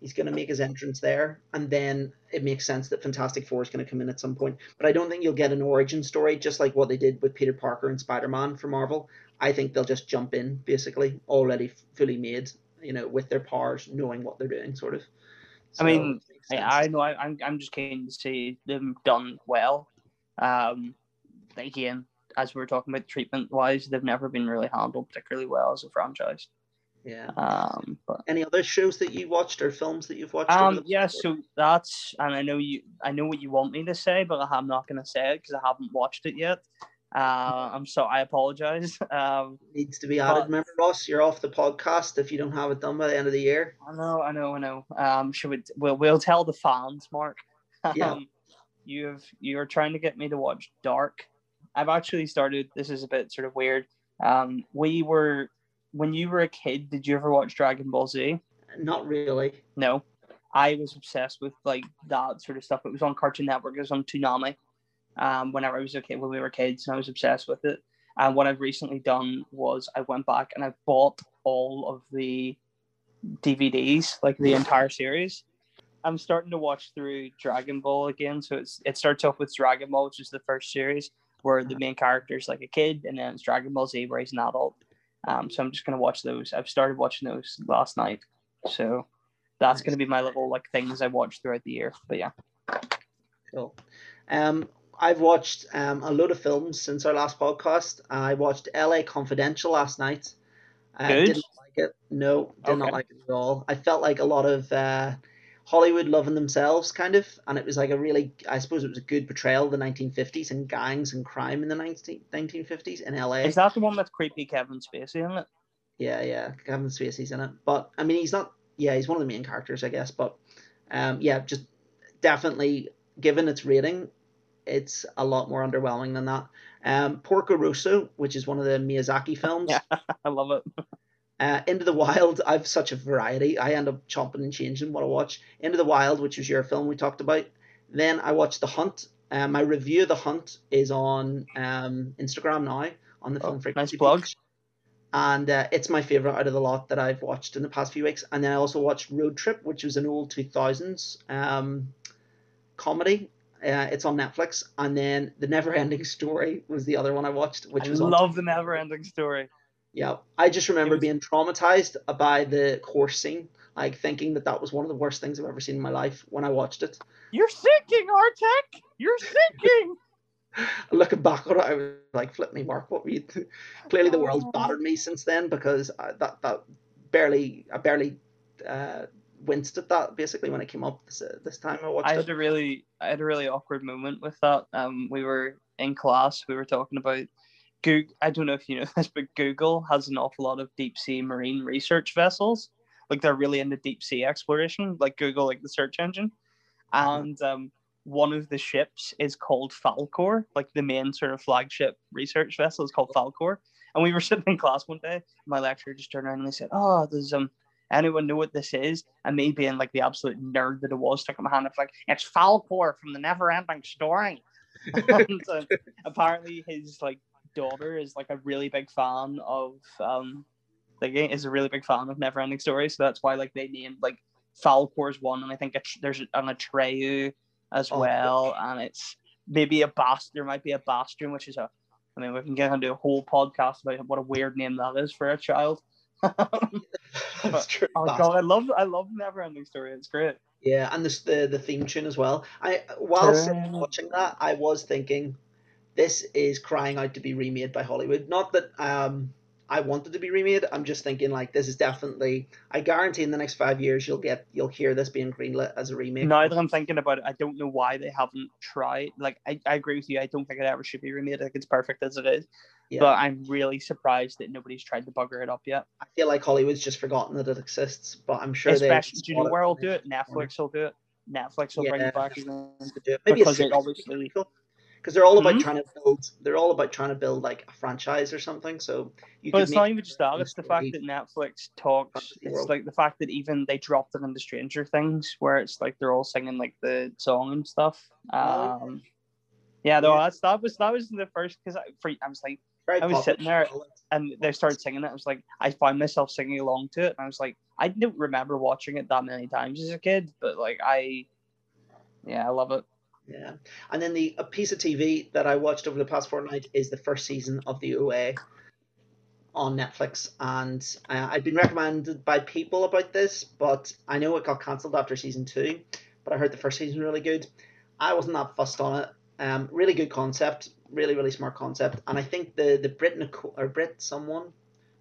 He's going to make his entrance there, and then it makes sense that Fantastic Four is going to come in at some point. But I don't think you'll get an origin story, just like what they did with Peter Parker and Spider Man for Marvel. I think they'll just jump in, basically, already fully made, you know, with their powers, knowing what they're doing, sort of. I mean, it makes sense. I, I know I, I'm I'm just keen to see them done well. Um, again, as we were talking about treatment wise, they've never been really handled particularly well as a franchise. yeah. Um, but Any other shows that you watched or films that you've watched? Um, yeah, so that's, and I know you, I know what you want me to say, but I'm not going to say it because I haven't watched it yet. Uh, I'm so I apologize. Um, needs to be added. But- Remember, Ross, you're off the podcast if you don't have it done by the end of the year. I know, I know, I know. Um, should we? We'll, we'll tell the fans, Mark. Yeah. Um, you've you're trying to get me to watch Dark. I've actually started. This is a bit sort of weird. Um, we were when you were a kid. Did you ever watch Dragon Ball Z? Not really. No, I was obsessed with like that sort of stuff. It was on Cartoon Network. It was on Toonami. Um, whenever I was a kid, when we were kids, and I was obsessed with it. And what I've recently done was I went back and I bought all of the DVDs, like the entire series. I'm starting to watch through Dragon Ball again. So it's it starts off with Dragon Ball, which is the first series, where the main character is like a kid, and then it's Dragon Ball Z, where he's an adult. Um, so I'm just gonna watch those. I've started watching those last night. So that's going to be my little like things I watch throughout the year. But yeah, Cool. Um, I've watched um, a load of films since our last podcast. I watched L.A. Confidential last night. I Good? didn't like it. No, did not like it at all. I felt like a lot of uh, Hollywood loving themselves, kind of, and it was like a really, I suppose it was a good portrayal of the 1950s and gangs and crime in the 19, 1950s in L.A. is that the one with creepy Kevin Spacey in it? Yeah, yeah, Kevin Spacey's in it, but I mean, he's not. Yeah, he's one of the main characters, I guess. But um, yeah, just definitely given its rating, it's a lot more underwhelming than that. Um, Porco Rosso, which is one of the Miyazaki films. Yeah. I love it. Uh, Into the Wild, I've such a variety. I end up chomping and changing what I watch. Into the Wild, which was your film we talked about. Then I watched The Hunt. Uh, my review of The Hunt is on um, Instagram now on the Oh, Film Frequency nice plug. page. And uh, it's my favorite out of the lot that I've watched in the past few weeks. And then I also watched Road Trip, which was an old 2000s um, comedy. Uh, it's on Netflix. And then The Never Ending Story was the other one I watched, which I was love the never ending story. yeah, I just remember was- being traumatized by the horse scene, like thinking that that was one of the worst things I've ever seen in my life when I watched it. You're sinking, Artax! You're sinking! Looking back on it, I was like, "Flip me, Mark! What were you?" Clearly, the world's Oh. battered me since then because I, that that barely I barely uh, winced at that basically when it came up this uh, this time I watched I it. had a really I had a really awkward moment with that. Um, we were in class. We were talking about Google. I don't know if you know this, but Google has an awful lot of deep sea marine research vessels. Like they're really into deep sea exploration, like Google, like the search engine. Uh-huh. And um, one of the ships is called Falkor, like the main sort of flagship research vessel is called Falkor. And we were sitting in class one day. My lecturer just turned around and they said, "Oh, does um anyone know what this is?" And me being like the absolute nerd that it was, took my hand up like, "It's Falkor from the Never Ending Story." and, uh, apparently, his like daughter is like a really big fan of um the game is a really big fan of Never Ending Story, so that's why like they named like Falkor's one, and I think there's an Atreyu as oh, well, and it's maybe a bast. There might be a Bastian, which is a. I mean, we can get into a whole podcast about what a weird name that is for a child. That's true. Oh god, I love I love Never Ending Story. It's great. Yeah, and this, the the theme tune as well. I whilst watching that, I was thinking, this is crying out to be remade by Hollywood. Not that um I wanted to be remade. I'm just thinking like this is definitely. I guarantee in the next five years you'll get you'll hear this being greenlit as a remake. Now that I'm thinking about it, I don't know why they haven't tried. Like I, I agree with you. I don't think it ever should be remade. I think it's perfect as it is. Yeah. But I'm really surprised that nobody's tried to bugger it up yet. I feel like Hollywood's just forgotten that it exists, but I'm sure Especially, do you know where I'll do it? Netflix will do it. Netflix will yeah, bring it back again. Maybe because it obviously because they're all about mm-hmm. trying to build. They're all about trying to build like a franchise or something. So you. But it's not even just that. It's the fact that Netflix talks. It's like the fact that even they dropped it into Stranger Things, where it's like they're all singing like the song and stuff. Um, yeah, though that's that was that was the first because I, I was like I was sitting there and they started singing it. I was like, I found myself singing along to it, and I was like, I don't remember watching it that many times as a kid, but like I, yeah, I love it. Yeah, and then the a piece of TV that I watched over the past fortnight is the first season of the OA on Netflix, and uh, I've been recommended by people about this, but I know it got cancelled after season two. But I heard the first season really good. I wasn't that fussed on it. Um, really good concept, really really smart concept, and I think the the Brit Nicole, or Brit someone,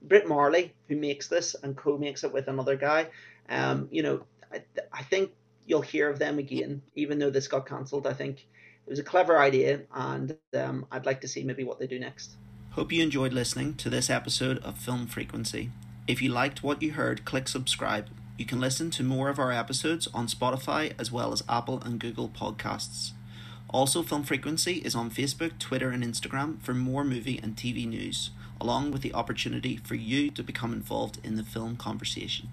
Brit Marling, who makes this and co-makes it with another guy. Um, you know, I, I think you'll hear of them again, even though this got cancelled. I think it was a clever idea, and um, I'd like to see maybe what they do next. Hope you enjoyed listening to this episode of Film Frequency. If you liked what you heard, click subscribe. You can listen to more of our episodes on Spotify as well as Apple and Google podcasts. Also, Film Frequency is on Facebook, Twitter, and Instagram for more movie and TV news, along with the opportunity for you to become involved in the film conversation.